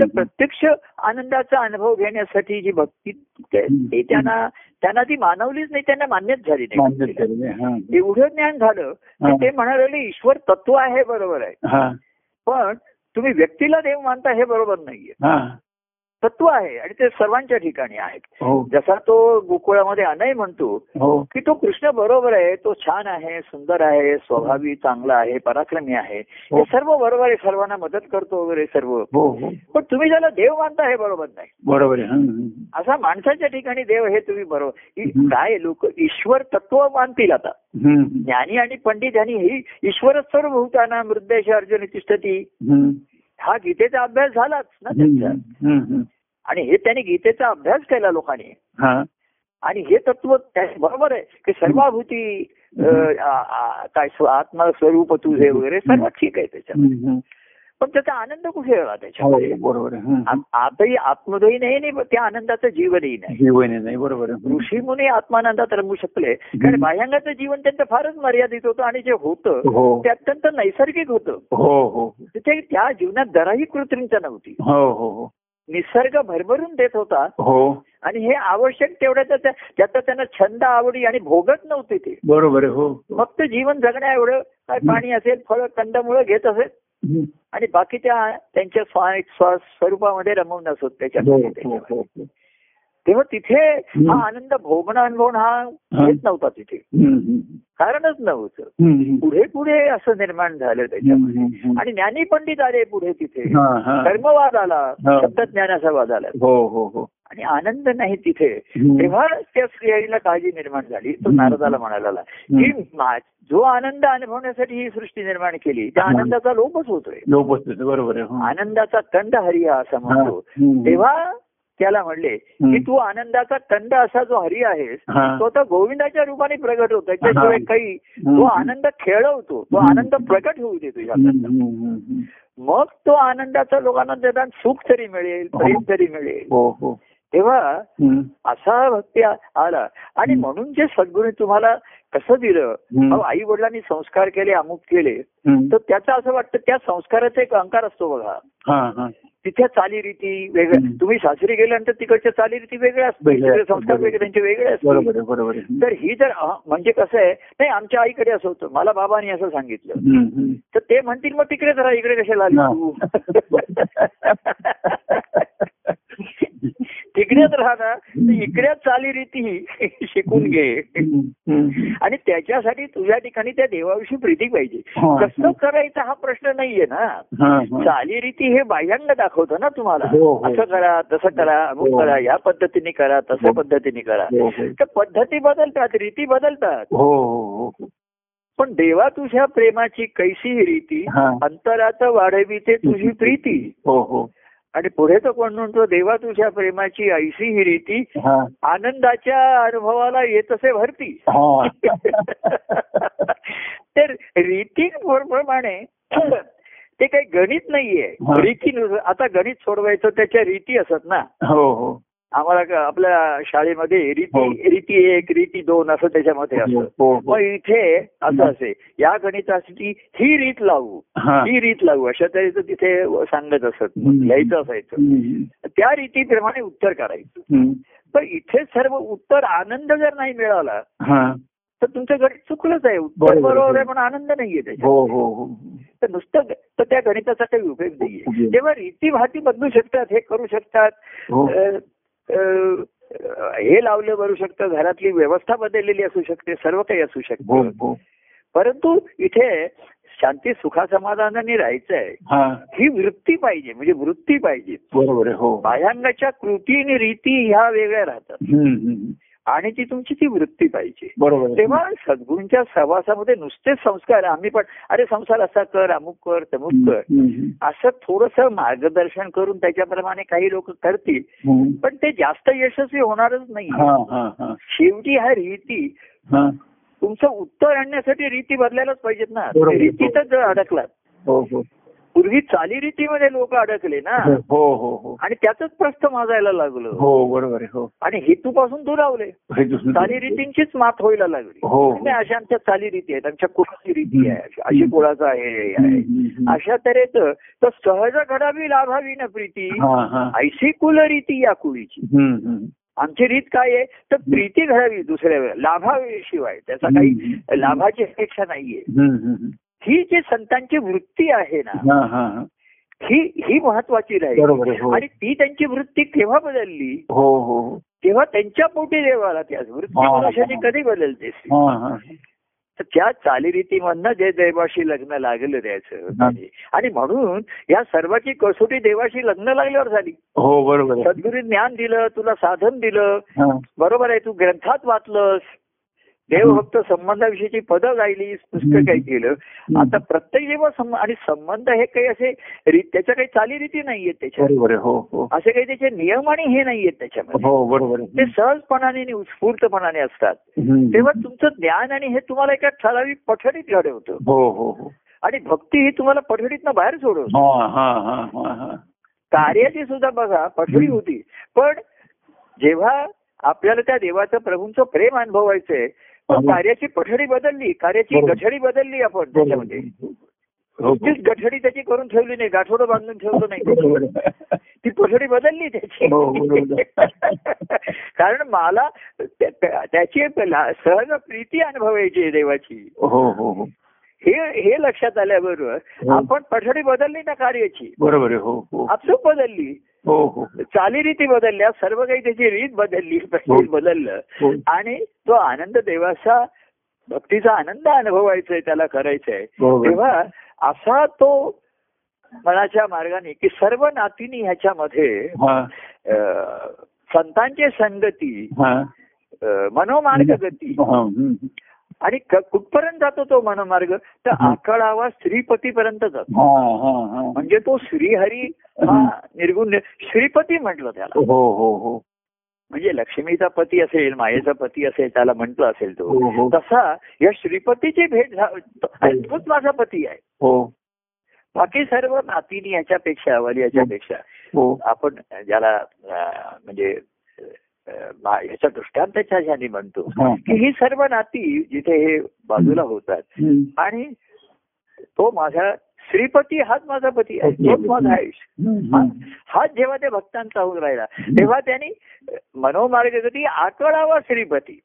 S2: तर प्रत्यक्ष आनंदाचा अनुभव घेण्यासाठी जी भक्ती ते त्यांना त्यांना ती मानवलीच नाही त्यांना मान्यच झाली नाही.
S1: हा.
S2: एवढं ज्ञान झालं. की ते म्हणाले ईश्वर तत्व आहे बरोबर आहे. पण तुम्ही व्यक्तीला देव मानता हे बरोबर नाहीये. तत्व आहे आणि ते सर्वांच्या ठिकाणी आहेत.
S1: हो.
S2: जसा तो गोकुळामध्ये अनय म्हणतो
S1: हो.
S2: की तो कृष्ण बरोबर आहे तो छान आहे सुंदर आहे स्वभावी चांगला आहे पराक्रमी आहे.
S1: हो.
S2: हे सर्व बरोबर आहे सर्वांना मदत करतो वगैरे सर्व. पण तुम्ही ज्याला देव मानता हे बरोबर नाही.
S1: बरोबर.
S2: असा माणसाच्या ठिकाणी देव हे तुम्ही बरोबर. काय लोक ईश्वर तत्व मानतील आता. ज्ञानी आणि पंडित यांनी ही ईश्वर सर्व भूताना मृदेश अर्जुन तिष्ठती. हा गीतेचा अभ्यास झालाच ना त्यांचा. आणि हे त्यांनी गीतेचा अभ्यास केला लोकांनी.
S1: हा.
S2: आणि हे तत्व बरोबर आहे की सर्वाभूती काय स्व- आत्मस्वरूप तुझे वगैरे सर्व ठीक आहे त्याच्यात
S1: हम्म.
S2: पण त्याचा आनंद कुठे आला
S1: हो
S2: त्याच्यामध्ये
S1: बरोबर हम्म.
S2: आ- आतही आत्मदयी नाही त्या आनंदाचं जीवनही नाही.
S1: जीवन नाही बरोबर
S2: ऋषी मुनी आत्मानंदात रमू शकले. कारण बाह्यांगाचं जीवन त्यांचं फारच मर्यादित होतं आणि जे होतं
S1: हो.
S2: ते अत्यंत नैसर्गिक होतं.
S1: हो हो.
S2: तिथे त्या जीवनात जराही कृत्रिमता नव्हती.
S1: हो हो हो.
S2: निसर्ग भरभरून देत होता.
S1: हो.
S2: आणि हे आवश्यक तेवढ्या त्याचा त्याचा त्यांना छंद आवडी आणि भोगत नव्हते ते.
S1: बरोबर हो.
S2: फक्त जीवन जगण्या एवढं काय पाणी असेल फळ कंदमुळं घेत असेल. आणि बाकी त्या त्यांच्या स्वा- स्वा- स्वरूपामध्ये रमवून असत
S1: हो
S2: त्याच्यामध्ये
S1: हो
S2: त्याच्यामध्ये.
S1: हो हो.
S2: तेव्हा तिथे. हा आनंद भोगणं अनुभवणं हा येत नव्हता तिथे. कारणच नव्हतं. पुढे पुढे असं निर्माण झालं त्याच्यामध्ये. आणि ज्ञानी पंडित आले पुढे तिथे. कर्मवाद आला
S1: हा.
S2: शब्दज्ञानाचा वाद आला
S1: हो हो हो
S2: आणि आनंद नाही तिथे. तेव्हा त्या स्त्रियाला काळजी निर्माण झाली तो. नारदाला म्हणाला की जो आनंद अनुभवण्यासाठी ही सृष्टी निर्माण केली त्या. आनंदाचा लोपच होतोय
S1: लोप असते बरोबर.
S2: आनंदाचा कंद हरी हा असं. म्हणतो. तेव्हा त्याला म्हणले. की तू आनंदाचा कंद असा जो हरी आहेस
S1: हा.
S2: तो आता गोविंदाच्या रूपाने प्रगट होतो त्याशिवाय
S1: हा.
S2: काही. तो आनंद खेळवतो तो. आनंद प्रकट होऊ दे तुझ्या
S1: हम्म. हम्म. हम्म.
S2: मग तो आनंदाचा लोकांना देतात सुख तरी मिळेल प्रेम तरी मिळेल
S1: हो हो
S2: तेव्हा. असा भक्ती आला आणि. म्हणून जे सद्गुरू तुम्हाला कसं दिलं. आई वडिलांनी संस्कार केले अमुक केले. तर त्याचं असं वाटतं त्या संस्काराचा एक अंकार असतो बघा.
S1: हा हा.
S2: तिथे चालीरीती वेगळ्या. तुम्ही सासरी गेल्यानंतर तिकडच्या चालीरीती वेगळ्या असतात. तिकडे संस्कार. वेगळे त्यांचे वेगळे
S1: बरोबर
S2: असतात तर ही जर म्हणजे कसं आहे नाही आमच्या आईकडे असं होतं. मला बाबांनी असं सांगितलं. तर ते म्हणतील मग तिकडेच राहा इकडे कशाला तिकडेच राहा ना इकडेच चालीरीती शिकून घे. आणि त्याच्यासाठी तुझ्या ठिकाणी त्या देवाविषयी प्रीती पाहिजे
S1: हा.
S2: कसं करायचं हा प्रश्न नाहीये ना
S1: हा, हा.
S2: चालीरीती हे बाह्यांग दाखवतं ना तुम्हाला
S1: हो, हो.
S2: असं करा तसं करा अमुक
S1: हो.
S2: करा या पद्धतीने करा तसं
S1: हो.
S2: पद्धतीने करा
S1: हो, हो.
S2: तर पद्धती बदलतात रीती बदलतात
S1: हो हो हो
S2: पण देवा तुझ्या प्रेमाची कैसी रीती
S1: हा.
S2: अंतरात वाढविते तुझी प्रीती
S1: हो हो
S2: आणि पुढे तो कोण म्हणतो देवा तुझ्या प्रेमाची ऐशी ही रीती आनंदाच्या अनुभवाला येत असे भरती तर रीतीप्रमाणे ते काही गणित नाहीये.
S1: हा.
S2: रीती आता गणित सोडवायचं त्याच्या रीती असत ना.
S1: हो हो.
S2: आम्हाला आपल्या शाळेमध्ये
S1: हो.
S2: रीती रीती एक रीती दोन असं त्याच्यामध्ये
S1: हो
S2: असतं.
S1: हो
S2: मग इथे असं असे या गणितासाठी ही रीत लावू.
S1: हा.
S2: रीत लावू अशा तऱ्हेचं तिथे सांगत असत. लिहायचं असायचं. त्या रीतीप्रमाणे उत्तर करायचं. पण इथे सर्व उत्तर आनंद जर नाही मिळाला तर तुमचं गणित चुकलंच आहे. उत्तर
S1: बरोबर.
S2: आहे पण आनंद नाहीये त्याच्यात तर नुसतं तर त्या गणिताचा काही उपयोग
S1: उपयोग.
S2: नाहीये तेव्हा रीती भाती बदलू शकतात हे करू शकतात
S1: हो
S2: हे लावलं बरू शकतं घरातली व्यवस्था बदललेली असू शकते सर्व काही असू
S1: हो
S2: शकतं.
S1: हो
S2: परंतु इथे शांती सुखासमाधानाने राहायचंय.
S1: हा.
S2: ही वृत्ती पाहिजे म्हणजे वृत्ती पाहिजे.
S1: बरोबर आहे हो.
S2: बाह्यांगाच्या कृती आणि रीती ह्या वेगळ्या राहतात. आणि ती तुमची ती वृत्ती पाहिजे.
S1: बरोबर.
S2: तेव्हा सद्गुरूंच्या सहवासामध्ये नुसतेच संस्कार आम्ही पण अरे संसार असा कर अमुक कर तमुक कर. असं थोडस मार्गदर्शन करून त्याच्याप्रमाणे काही लोक करतील.
S1: हम्म.
S2: पण ते जास्त यशस्वी होणारच नाही.
S1: हा हा हा.
S2: शेवटी ह्या रीती.
S1: हा.
S2: तुमचं उत्तर आणण्यासाठी रीती बदलायलाच पाहिजेत ना. रीतीतच जर अडकलात.
S1: हो हो.
S2: पूर्वी चालीरीतीमध्ये लोक अडकले ना.
S1: हो हो हो.
S2: आणि त्याच प्रस्थ माजायला लागलं.
S1: हो बरोबर हो.
S2: आणि हेतूपासून दुरावले
S1: हे
S2: चालीरीतींचीच मात व्हायला लागली.
S1: हो
S2: नाही, अशा आमच्या चालीरीती आहेत आमच्या कुळाची रीती आहे? अशी- कुळाचं आहे हे. अशा तऱ्हेचं तर सहज घडावी लाभावी न प्रीती.
S1: हा हा.
S2: ऐशी कुल रीती या कुळीची. आमची रीत काय आहे? तर प्रीती घडावी दुसऱ्या वेळेला लाभावी शिवाय त्याचा काही. लाभाची अपेक्षा नाहीये. ही जी संतांची वृत्ती आहे ना
S1: हा हा
S2: महत्वाची राहील.
S1: हो.
S2: आणि ती त्यांची वृत्ती केव्हा बदलली?
S1: हो हो हो.
S2: तेव्हा त्यांच्या पोटी देवाला ती आज वृत्ती. मनुष्याची कधी बदलते तर त्या चालीरीतीमधनं जे देवाशी लग्न लागलं त्याचं आणि म्हणून या सर्वाची कसोटी देवाशी लग्न लागल्यावर झाली.
S1: हो बरोबर
S2: सद्गुरू ज्ञान दिलं तुला साधन दिलं. बरोबर आहे तू ग्रंथात वाचलंस. देवभक्त संबंधाविषयीची पदं गायलीस पुस्तक काही केलं. आता प्रत्येक जेव्हा आणि संबंध हे काही असे त्याच्या काही चालीरीती नाहीयेत
S1: आहे हो हो.
S2: असे काही त्याचे नियम आणि हे नाहीयेत त्याच्यामध्ये.
S1: हो
S2: ते सहजपणाने आणि उत्स्फूर्तपणाने असतात. तेव्हा तुमचं ज्ञान आणि हे तुम्हाला एका ठराविक पठडीत घडवतं.
S1: हो हो हो.
S2: आणि भक्ती ही तुम्हाला पठडीतनं बाहेर सोडवतं. कार्याची सुद्धा बघा पठडी होती. पण जेव्हा आपल्याला त्या देवाचं प्रभूंचं प्रेम अनुभवायचंय पण
S1: हो.
S2: कार्याची पठडी बदलली कार्याची. गठडी बदलली आपण त्याच्यामध्ये
S1: हो,
S2: नुसतीच गठडी त्याची करून ठेवली नाही गाठोडं बांधून ठेवलं नाही. ती पठडी बदलली त्याची
S1: हो.
S2: कारण मला त्या- त्या- त्याची सहज प्रीती अनुभवायची देवाची
S1: हो हो
S2: लक्षात आल्याबरोबर
S1: हो.
S2: आपण पठडी बदलली ना कार्याची
S1: बरोबर हो हो
S2: आपसूक बदलली
S1: हो हो
S2: चालीरीती बदलल्या सर्व काही त्याची रीत बदलली
S1: हो.
S2: बदललं. आणि तो आनंद देवाचा भक्तीचा आनंद अनुभवायचा आहे त्याला करायचा आहे. तेव्हा असा तो मनाच्या मार्गाने की सर्व नातीनी ह्याच्यामध्ये
S1: हा
S2: संतांची संगती मनोमार्ग गती. आणि कुठपर्यंत जातो तो मनोमार्ग? तर आकळावा स्त्रीपतीपर्यंत जातो.
S1: हा हा हा.
S2: म्हणजे तो श्रीहरी हा निर्गुण श्रीपती म्हटलं त्याला.
S1: हो हो हो.
S2: म्हणजे लक्ष्मीचा पती असेल मायेचा पती असेल त्याला म्हंटल असेल तो.
S1: हो हो.
S2: तसा या श्रीपतीची भेट आणि तोच माझा पती आहे.
S1: हो.
S2: बाकी सर्व नातीनी याच्यापेक्षा वली याच्यापेक्षा
S1: हो.
S2: आपण ज्याला म्हणजे याच्या दृष्टांताच्या ह्याने म्हणतो. की ही सर्व नाती जिथे हे बाजूला होतात. आणि तो माझा श्रीपती हाच माझा पती आहे. तोच माझा आयुष्य. हा- हाच जेव्हा ते भक्तांचा होऊन राहिला तेव्हा त्यांनी मनोमार्ग गती आकळावा श्रीपती.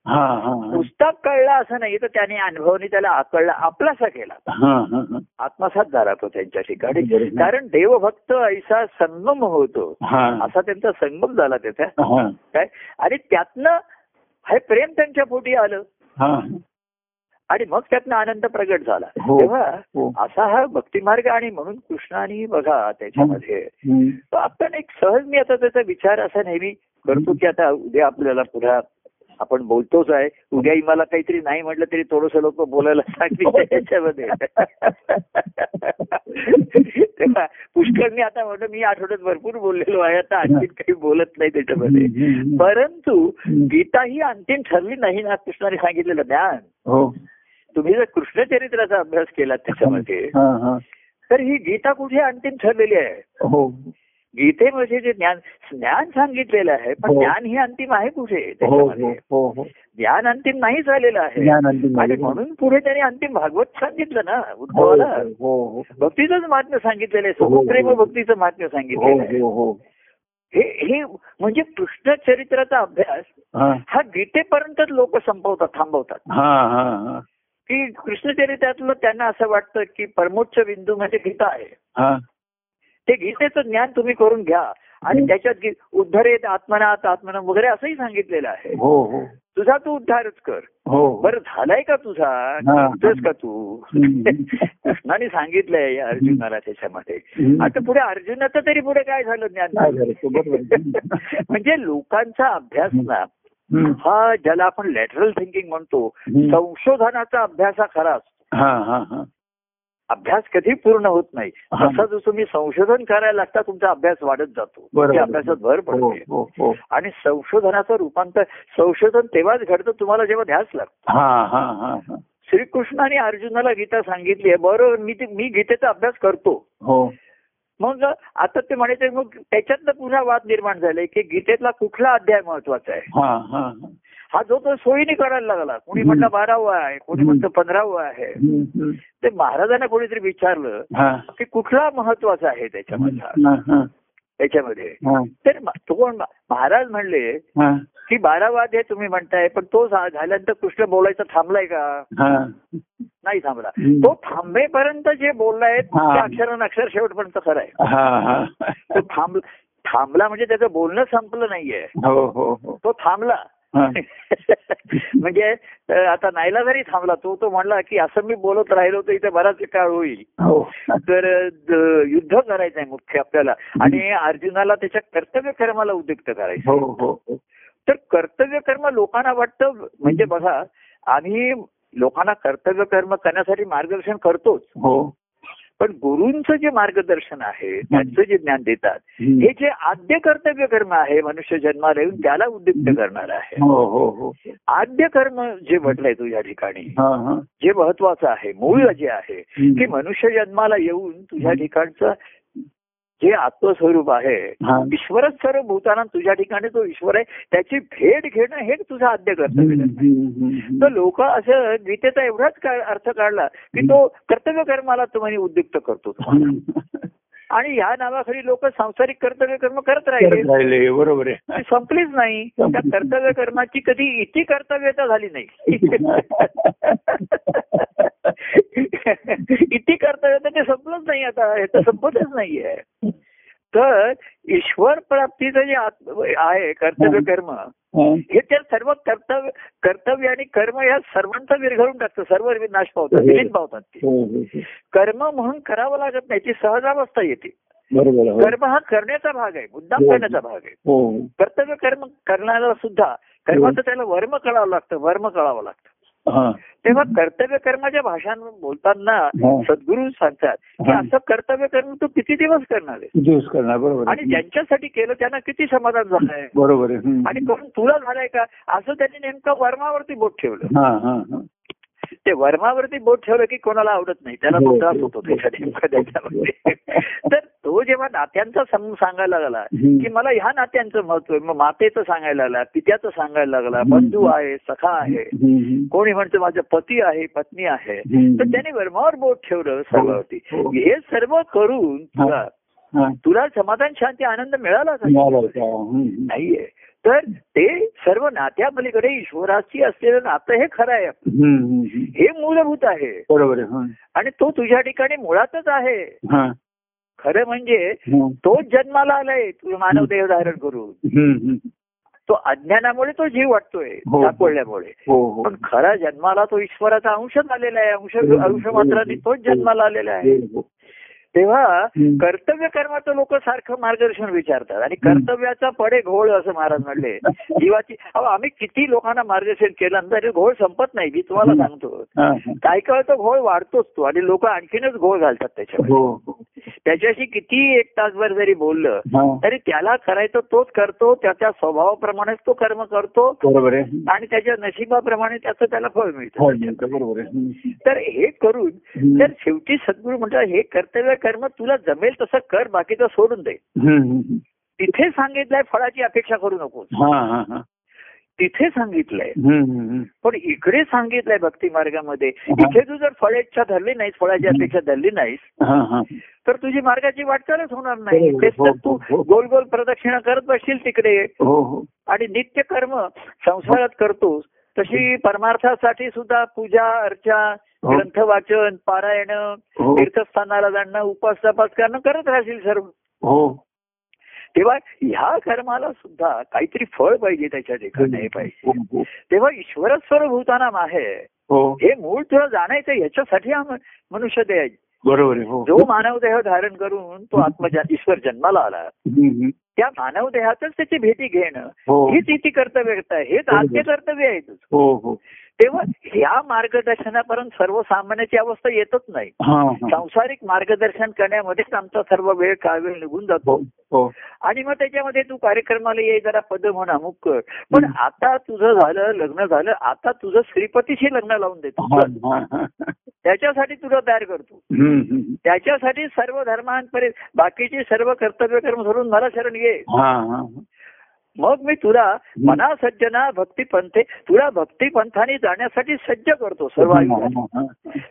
S2: पुस्तक कळला असं नाही तर त्याने अनुभवनी त्याला आकळला आपलासा केला.
S1: हा हा हा.
S2: आत्मसात झाला तो त्यांच्या ठिकाणी. कारण देवभक्त ऐसा संगम होतो.
S1: हा.
S2: असा त्यांचा संगम झाला त्याचा
S1: हा.
S2: काय? आणि त्यातनं हे प्रेम त्यांच्या पोटी आलं. आणि मग त्यातनं आनंद प्रगट झाला.
S1: हो.
S2: तेव्हा
S1: हो.
S2: असा हा भक्तिमार्ग आणि म्हणून कृष्णाने बघा त्याच्यामध्ये. आपण एक सहज मी आता त्याचा विचार असा नेहमी करतो की आता उद्या आपल्याला पुन्हा आपण बोलतोच आहे. उद्याही मला काहीतरी नाही म्हटलं तरी थोडस लोक बोलायला सांगितलं याच्यामध्ये तेव्हा पुष्कळ मी आता म्हटलं मी आठवड्यात भरपूर बोललेलो आहे. आता आणखी काही बोलत नाही त्याच्यामध्ये. परंतु गीता ही अंतिम ठरली नाही ना कृष्णाने सांगितलेलं ज्ञान.
S1: हो.
S2: तुम्ही जर कृष्णचरित्राचा अभ्यास केला त्याच्यामध्ये
S1: हा हा.
S2: तर ही गीता कुठे अंतिम ठरलेली आहे?
S1: हो.
S2: गीतेमध्ये जे ज्ञान ज्ञान सांगितलेलं आहे पण
S1: हो.
S2: ज्ञान ही अंतिम आहे कुठे
S1: हो
S2: त्याच्यामध्ये?
S1: हो
S2: ज्ञान अंतिम नाही झालेलं आहे. आणि. म्हणून पुढे त्याने अंतिम भागवत सांगितलं ना उद्धवाला. भक्तीचंच महात्म्य सांगितलेलं आहे. सुप्रेम भक्तीचं महात्म्य सांगितलेलं आहे.
S1: हो हो.
S2: म्हणजे कृष्ण चरित्राचा अभ्यास
S1: हा.
S2: गीतेपर्यंतच लोक संपवतात थांबवतात. की कृष्णचरित्रातलं त्यांना असं वाटतं की परमोच्च बिंदू म्हणजे गीता आहे.
S1: हा.
S2: ते गीतेचं ज्ञान तुम्ही करून घ्या. आणि त्याच्यात गी- उद्धरेत आत्मनाथ आत्मना वगैरे असंही सांगितलेलं आहे.
S1: हो हो.
S2: तुझा तू उद्धारच कर.
S1: हो.
S2: बरं झालाय का तुझा?
S1: हा.
S2: करतोयस का तू. कृष्णाने सांगितलंय या अर्जुनाला त्याच्यामध्ये. आता पुढे अर्जुनाचं तरी पुढे काय झालं ज्ञान. म्हणजे लोकांचा अभ्यास ना. हा ज्याला आपण लॅटरल थिंकिंग म्हणतो. संशोधनाचा अभ्यास हा खरा असतो.
S1: हा हा हा.
S2: अभ्यास कधी पूर्ण होत नाही. जसं जसं तुम्ही संशोधन करायला लागता तुमचा अभ्यास वाढत जातो.
S1: बरोबर.
S2: त्या अभ्यासात भर
S1: हो
S2: पडते.
S1: हो हो.
S2: आणि संशोधनाचं रूपांतर संशोधन तेव्हाच घडतं तुम्हाला जेव्हा ध्यास लागतो.
S1: हा हा हा हा.
S2: श्रीकृष्णाने अर्जुनाला गीता सांगितली आहे बरं मी मी गीतेचा अभ्यास करतो. मग आता ते म्हणायचे मग त्याच्यातनं पुन्हा वाद निर्माण झाले की गीतेतला कुठला अध्याय महत्त्वाचा आहे
S1: हा हा हा.
S2: हा जो तो सोयीने करायला लागला कोणी. म्हटलं बारावं आहे कोणी. म्हणतं पंधरावं आहे. ते महाराजांना कोणीतरी विचारलं की कुठला महत्त्वाचा आहे त्याच्यामधला
S1: हा,
S2: त्याच्यामध्ये
S1: हा,
S2: तर तो कोण महाराज म्हणले
S1: हा,
S2: की बारावा अध्याय तुम्ही म्हणताय पण तो झाल्यानंतर कृष्ण बोलायचा थांबलाय का
S1: हा.
S2: नाही थांबला. तो थांबेपर्यंत जे बोललाय
S1: हा.
S2: ते अक्षरान अक्षर शेवटपर्यंत खरं आहे
S1: हा, हा.
S2: तो थांब थांबला म्हणजे त्याचं बोलणं संपलं नाहीये
S1: हो हो हो
S2: तो थांबला
S1: हा.
S2: म्हणजे आता नाईला जरी थांबला तो तो म्हणला की असं मी बोलत राहिलो तर इथे बराच काळ होईल.
S1: हो.
S2: तर युद्ध करायचं आहे मुख्य आपल्याला. आणि अर्जुनाला त्याच्या कर्तव्य कर्माला उद्युक्त करायचं
S1: हो हो.
S2: तर कर्तव्य कर्म लोकांना वाटतं म्हणजे बघा आम्ही लोकांना कर्तव्य कर्म करण्यासाठी मार्गदर्शन करतोच.
S1: हो.
S2: पण गुरूंचं जे मार्गदर्शन आहे त्यांचं जे ज्ञान देतात. हे जे आद्य कर्तव्य कर्म आहे मनुष्य जन्माला येऊन त्याला उद्युक्त करणार आहे.
S1: हो हो हो.
S2: आद्य कर्म जे म्हटलंय तुझ्या ठिकाणी जे महत्वाचं आहे मूळ जे आहे. की मनुष्य जन्माला येऊन तुझ्या ठिकाणचं जे आत्मस्वरूप आहे. ईश्वरच सर्व भूताना तुझ्या ठिकाणी तो ईश्वर आहे त्याची भेट घेणं हे तुझं आद्य कर्तव्य. तर लोक असं गीतेचा एवढाच अर्थ काढला की तो कर्तव्य कर्माला तुम्हाला उद्युक्त करतो तुम्हाला. आणि ह्या नावाखाली लोक सांसारिक कर्तव्य कर्म करत राहिले
S1: बरोबर आहे.
S2: संपलीच नाही. त्या कर्तव्य कर्माची कधी इति कर्तव्यता झाली नाही. इति कर्तव्यता ते संपलंच नाही आता. हे तर संपतच नाहीये. तर ईश्वर प्राप्तीचं जे आहे कर्तव्य कर्म
S1: हा.
S2: हे त्या सर्व कर्तव्य कर्तव्य आणि कर्म या सर्वांचा विरघळून टाकतं सर्व नाश पावतात विलीन पावतात ते
S1: हो, हो, हो.
S2: कर्म म्हणून करावं लागत नाही ती सहजावस्था येते
S1: बरोबर आहे.
S2: कर्म हा करण्याचा भाग आहे मुद्दाम
S1: हो.
S2: करण्याचा भाग आहे
S1: हो
S2: कर्तव्य कर्म करण्याला सुद्धा कर्माचं त्याला वर्म कळावं लागतं वर्म कळावं लागतं
S1: हा
S2: तेव्हा कर्तव्य कर्माच्या भाषां बोलताना. सद्गुरू सांगतात की. असं कर्तव्य कर्म तू किती दिवस करणार आहे
S1: दिवस करणार बरोबर
S2: आणि. ज्यांच्यासाठी केलं त्यांना किती समाधान झालंय
S1: बरोबर.
S2: आणि करून तुला झालंय का असं त्यांनी नेमकं वर्मावरती बोट ठेवलं
S1: हा हा हा
S2: ते वर्मावरती बोट ठेवलं की कोणाला आवडत नाही त्याला तो
S1: हो,
S2: त्रास
S1: हो,
S2: होतो
S1: हो.
S2: त्याच्यामध्ये तर तो जेव्हा नात्यांचा सम सांगायला लागला. की मला ह्या नात्यांचं महत्त्व आहे मग मातेचं सांगायला लागला पित्याचं सांगायला लागला. बंधू आहे सखा आहे. कोणी म्हणतं माझं पती आहे पत्नी आहे. तर त्याने वर्मावर बोट ठेवलं सर्वावरती
S1: हो.
S2: सर्व करून तुला. तुला समाधान शांती आनंद मिळाला. नाहीये तर ते सर्व नात्यापलीकडे ईश्वराची असलेलं नातं हे खरं आहे. हे मूलभूत आहे
S1: बरोबर हा.
S2: आणि तो तुझ्या ठिकाणी मुळातच आहे
S1: हा.
S2: खरं म्हणजे
S1: हा.
S2: तोच जन्माला आलाय तुझं मानव देह धारण करून. तो अज्ञानामुळे तो जीव वाटतोय
S1: हो.
S2: दाखवल्यामुळे
S1: हो हो
S2: पण खरा जन्माला तो ईश्वराचा अंशच आलेला आहे अंश अंश मात्राने तोच जन्माला आलेला आहे
S1: हो, हो.
S2: तेव्हा. कर्तव्य कर्माचं लोक सारखं मार्गदर्शन विचारतात आणि कर्तव्याचा पडे घोळ असं महाराज म्हणले जीवाची अहो आम्ही किती लोकांना मार्गदर्शन केलं तरी घोळ संपत नाही मी तुम्हाला. सांगतो. काय काय तो घोळ वाढतोच तो आणि लोक आणखीनच घोळ घालतात त्याच्यामध्ये
S1: हो हो
S2: त्याच्याशी किती एक तासभर जरी बोललं. तरी त्याला करायचं तोच करतो त्याच्या स्वभावाप्रमाणेच तो कर्म करतो आणि त्याच्या नशिबाप्रमाणे त्याचं त्याला फळ मिळतं. तर हे करून. तर शेवटी सद्गुरू म्हणतात हे कर्तव्य कर्म तुला जमेल तसं कर बाकीचं सोडून दे. तिथे सांगितलंय फळाची अपेक्षा करू नकोस
S1: हा हा हा
S2: तिथे सांगितलंय. पण इकडे सांगितलंय भक्ती मार्गामध्ये
S1: हा.
S2: इथे तू जर फळेच्छा धरली नाहीस फळाची अपेक्षा धरली नाहीस
S1: हा हा
S2: तर तुझी मार्गाची वाटचालच होणार नाही. तेच तर
S1: हो,
S2: तू
S1: हो.
S2: गोल गोल प्रदक्षिणा करत बसशील तिकडे
S1: हो हो
S2: आणि नित्य कर्म संसारात करतोस तशी परमार्थासाठी सुद्धा पूजा अर्चा
S1: हो.
S2: ग्रंथ वाचन पारायण
S1: हो.
S2: तीर्थस्थानाला जाणं उपास तपास करणं करत राहशील सर्व
S1: हो
S2: तेव्हा ह्या कर्माला सुद्धा काहीतरी फळ पाहिजे त्याच्या ठिकाणी
S1: हो,
S2: पाहिजे. तेव्हा ईश्वरस्वर भूतानाम आहे
S1: हो
S2: हे मूळ तुला जाणायचं याच्यासाठी हा मनुष्य देह
S1: बरोबर आहे
S2: जो मानव देह धारण करून तो आत्मजा ईश्वर जन्माला आला. त्या मानव देहातच त्याची भेटी घेणं
S1: हो.
S2: हीच इथे कर्तव्य हेच आद्य कर्तव्य आहे. तुझं. तेव्हा ह्या मार्गदर्शनापर्यंत सर्वसामान्याची अवस्था येतच नाही. सांसारिक मार्गदर्शन करण्यामध्येच आमचा सर्व वेळ काळ वेळ निघून जातो.
S1: हो हो.
S2: आणि मग त्याच्यामध्ये तू कार्यक्रमाला ये जरा पद म्हण अमुक कर. पण. आता तुझं झालं लग्न झालं आता तुझं श्रीपतीशी लग्न लावून देतो. त्याच्यासाठी तुला तयार करतो. त्याच्यासाठी सर्व धर्मांपर्यंत बाकीची सर्व कर्तव्य कर्म सोडून मला शरण
S1: हा.
S2: मग मी तुला मना सज्जना भक्ती पंथे तुला भक्ती पंथाने जाण्यासाठी सज्ज करतो सर्व.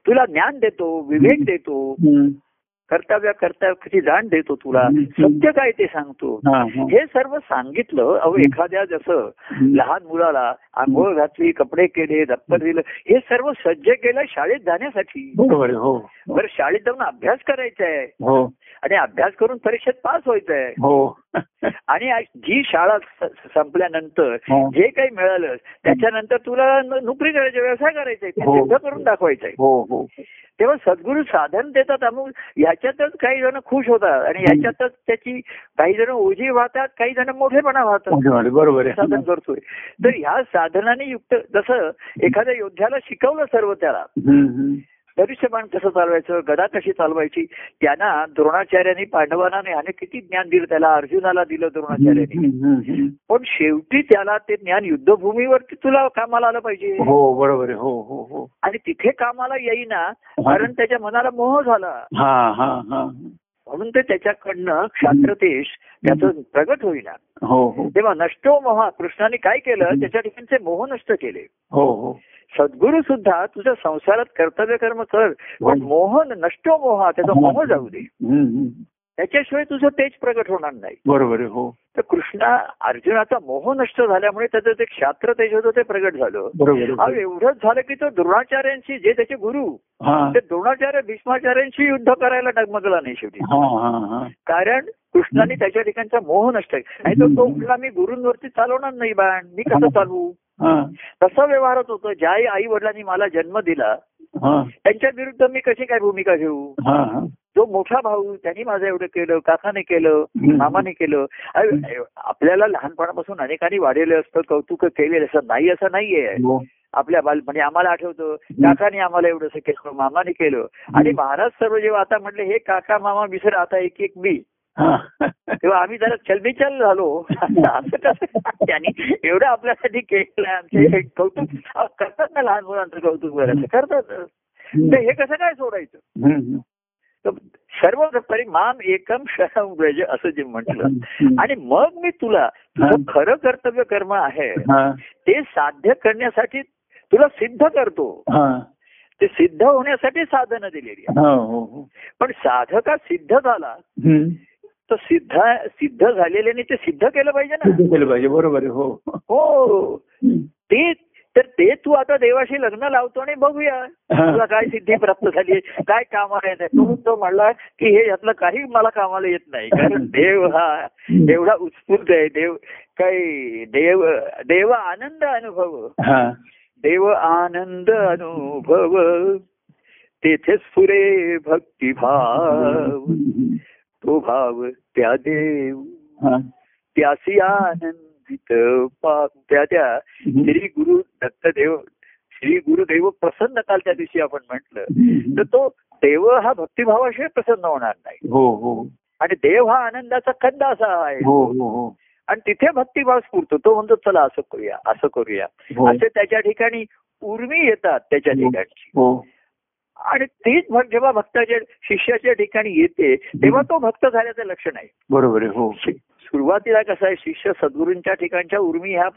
S2: तुला ज्ञान देतो विवेक देतो. कर्तव्य कर्तव्याची जाण देतो तुला. सत्य काय ते सांगतो.
S1: हा,
S2: सर्व सांगितलं अहो एखाद्या जसं. लहान मुलाला आंघोळ घातली कपडे केले दप्तर दिलं हे सर्व सज्ज केलं शाळेत जाण्यासाठी.
S1: हो.
S2: बरं शाळेत जाऊन अभ्यास करायचा आहे
S1: हो.
S2: आणि अभ्यास करून परीक्षेत पास व्हायचं आहे
S1: हो.
S2: आणि जी शाळा संपल्यानंतर
S1: हो.
S2: जे काही मिळालं त्याच्यानंतर तुला नोकरी करायची व्यवसाय करायचा
S1: हो.
S2: सिद्ध करून दाखवायचं आहे.
S1: हो हो.
S2: तेव्हा सद्गुरू साधन देतात अमुक ह्याच्यातच काही जण खुश होतात आणि ह्याच्यातच त्याची काही जण ओझी वाहतात काही जण मोठेपणा वाहतात.
S1: बरोबर
S2: साधन करतोय. तर ह्या साधनाने युक्त जसं एखाद्या योद्ध्याला शिकवलं सर्व त्याला. धनुष्यबाण कसं चालवायचं गदा कशी चालवायची त्यांना द्रोणाचार्यांनी पांडवांना आणि किती ज्ञान दिलं त्याला अर्जुनाला दिलं द्रोणाचार्यांनी. पण शेवटी त्याला ते ज्ञान युद्धभूमीवरती तुला कामाला आलं पाहिजे.
S1: हो बरोबर हो हो हो.
S2: आणि तिथे कामाला येईना कारण त्याच्या मनाला मोह झाला.
S1: हा हा हा.
S2: म्हणून ते त्याच्याकडनं क्षात्रतेश त्याचं प्रगट होईना.
S1: हो हो.
S2: तेव्हा नष्टो मोहा कृष्णाने काय केलं त्याच्या ठिकाणचे मोह नष्ट केले.
S1: हो हो.
S2: सद्गुरू सुद्धा तुझ्या संसारात कर्तव्य कर्म कर पण मोह नष्टो मोहा त्याचा मोह जाऊ दे. त्याच्याशिवाय तुझं तेज प्रगट होणार नाही.
S1: बरोबर हो.
S2: तर कृष्णा अर्जुनाचा मोह नष्ट झाल्यामुळे त्याचं ते क्षात्र तेज होतं ते प्रगट झालं.
S1: बरोबर आहे
S2: एवढंच झालं की तो द्रोणाचार्यांशी जे त्याचे गुरु
S1: हा.
S2: ते द्रोणाचार्य भीष्माचार्यांशी युद्ध करायला डगमगला नाही शेवटी.
S1: हा हा हा.
S2: कारण कृष्णाने त्याच्या ठिकाणचा मोह नष्ट. आणि तो तो म्हटला मी गुरूंवरती चालवणार नाही बाण मी कसं चालवू?
S1: हा
S2: तसा व्यवहारच होतं ज्या आई वडिलांनी मला जन्म दिला
S1: हा.
S2: त्यांच्या विरुद्ध मी कशी काय भूमिका घेऊ? जो मोठा भाऊ त्यांनी माझं एवढं केलं काकाने केलं. मामाने केलं. अरे, आपल्याला लहानपणापासून अनेकांनी वाढलेलं असतं कौतुक केलेलं असं नाही असं नाहीये.
S1: हो.
S2: आपल्या बाल म्हणजे आम्हाला आठवतं काकाने आम्हाला एवढंसं केलं मामाने केलं. आणि महाराज सर्व जेव्हा आता म्हटले हे काका मामा विसर आता एक एक मी. तेव्हा आम्ही जरा चलबिचल झालो. असं कसं? त्यांनी एवढं आपल्यासाठी केलं आमचे हे कौतुक करतात ना लहान मुलांचं कौतुक बरं करतात. तर हे कसं काय सोडायचं? सर्व तरी माम एकम शरम व्रज असं जे म्हटलं. आणि मग मी तुला तुझं खरं कर्तव्य कर्म आहे ते साध्य करण्यासाठी तुला सिद्ध करतो. ते सिद्ध होण्यासाठी साधनं दिलेली
S1: हो हो हो.
S2: पण साधका सिद्ध झाला. तर सिद्ध सिद्ध झालेल्याने ते सिद्ध केलं पाहिजे ना.
S1: सिद्ध केलं पाहिजे. बरोबर आहे. हो.
S2: हो. ते तर ते तू आता देवाशी लग्न लावतो आणि बघूया. तुला काय सिद्धी प्राप्त झाली काय कामाला येत आहे? तू तो म्हणला की हे यातलं काही मला कामाला येत नाही. कारण देव हा एवढा उत्स्फूर्त आहे. देव काही देव देव आनंद अनुभव.
S1: हा.
S2: देव आनंद अनुभव. तेथे स्फुरे भक्तिभाव. तो भाव त्या देव. त्यासी आनंदित त्या त्या श्री गुरु दत्तदेव श्री गुरुदेव प्रसन्न काल त्या दिवशी आपण म्हटलं तर तो देव हा भक्तिभावाशिवाय प्रसन्न होणार नाही.
S1: हो हो.
S2: आणि देव हा आनंदाचा कंद असा आहे.
S1: हो हो हो.
S2: आणि तिथे भक्तिभाव स्फुरतो तो म्हणतो चला असं करूया असं करूया.
S1: हो.
S2: असे त्याच्या ठिकाणी उर्मी येतात त्याच्या
S1: हो.
S2: ठिकाणची. आणि तीच भक्त जेव्हा भक्ताच्या शिष्याच्या ठिकाणी येते तेव्हा तो भक्त झाल्याचं लक्षण आहे.
S1: बरोबर आहे हो.
S2: सुरुवातीला कसं आहे शिष्य सद्गुरूंच्या ठिकाणच्या उर्मी ह्या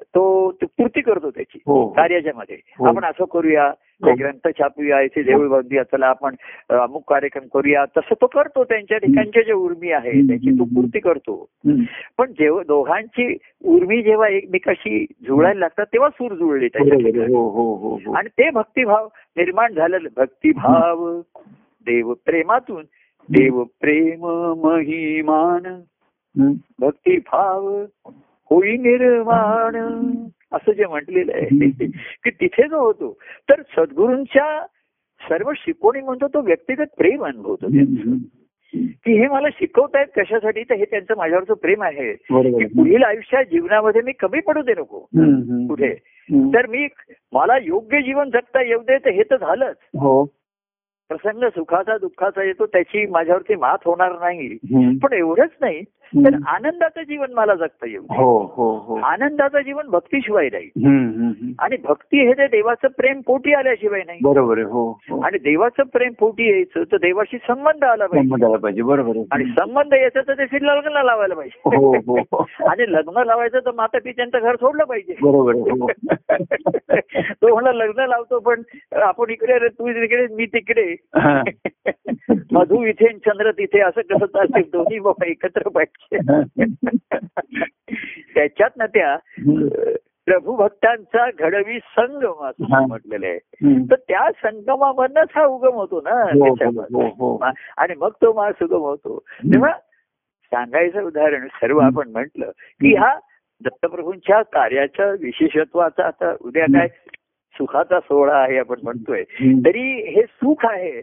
S2: तो पूर्ती करतो त्याची
S1: हो.
S2: कार्याच्या मध्ये
S1: हो.
S2: आपण असं करूया ग्रंथ छापूया इथे देऊळ बांधूया चला आपण अमुक कार्यक्रम करूया. तसं तो करतो त्यांच्या ठिकाणचे जे उर्मी आहे त्याची तो पूर्ती करतो. पण जेव्हा दोघांची उर्मी जेव्हा एकमेकाशी जुळायला लागतात तेव्हा सूर जुळले त्याच्या
S1: हो हो हो हो.
S2: आणि ते भक्तिभाव निर्माण झालेलं भक्तिभाव देव प्रेमातून देव प्रेम महिमान
S1: हम्म.
S2: होई निर्माण असं जे म्हटलेलं आहे की तिथे जो होतो तर सद्गुरूंच्या सर्व शिकवणी म्हणतो तो व्यक्तिगत प्रेम अनुभवतो त्यांचं. की हे मला शिकवतायत कशासाठी तर हे त्यांचं माझ्यावरचं प्रेम आहे की पुढील आयुष्यात जीवनामध्ये मी कमी पडू दे नको. कुठे. तर मी मला योग्य जीवन जगता येऊ दे तर हे तर झालंच.
S1: हो.
S2: प्रसंग सुखाचा दुःखाचा येतो त्याची माझ्यावरती मात होणार नाही. पण एवढंच नाही तर. आनंदाचं जीवन मला जगता येऊ दे.
S1: हो हो हो.
S2: आनंदाचं जीवन भक्तीशिवाय.
S1: हम्म.
S2: आणि भक्ती हे ते देवाचं प्रेम पोटी आल्याशिवाय नाही.
S1: बरोबर हो हो.
S2: आणि देवाचं प्रेम पोटी यायचं तर देवाशी संबंध आला पाहिजे.
S1: बरोबर
S2: आणि संबंध यायचा तर ते लग्न लावायला पाहिजे.
S1: हो
S2: आणि लग्न लावायचं तर माता पित्यांचं घर सोडलं पाहिजे.
S1: बरोबर
S2: तो म्हणला लग्न लावतो पण आपण इकडे रे, तू तिकडे मी तिकडे. मधु इथे चंद्र तिथे असं कसं चालते दोन्ही बाबा एकत्र पाहिजे. त्याच्यात ना त्या. प्रभू भक्तांचा घडवी संगम असं. म्हटलेलं आहे. तर त्या संगमामधनच हा उगम होतो ना
S1: हो, हो,
S2: त्याच्यामध्ये.
S1: हो,
S2: आणि मग तो मा सुगम होतो तेव्हा सांगायचं उदाहरण सर्व. आपण म्हटलं की हा दत्तप्रभूंच्या कार्याच्या विशेषत्वाचा आता उद्या काय सुखाचा सोहळा आहे आपण म्हणतोय. तरी हे सुख आहे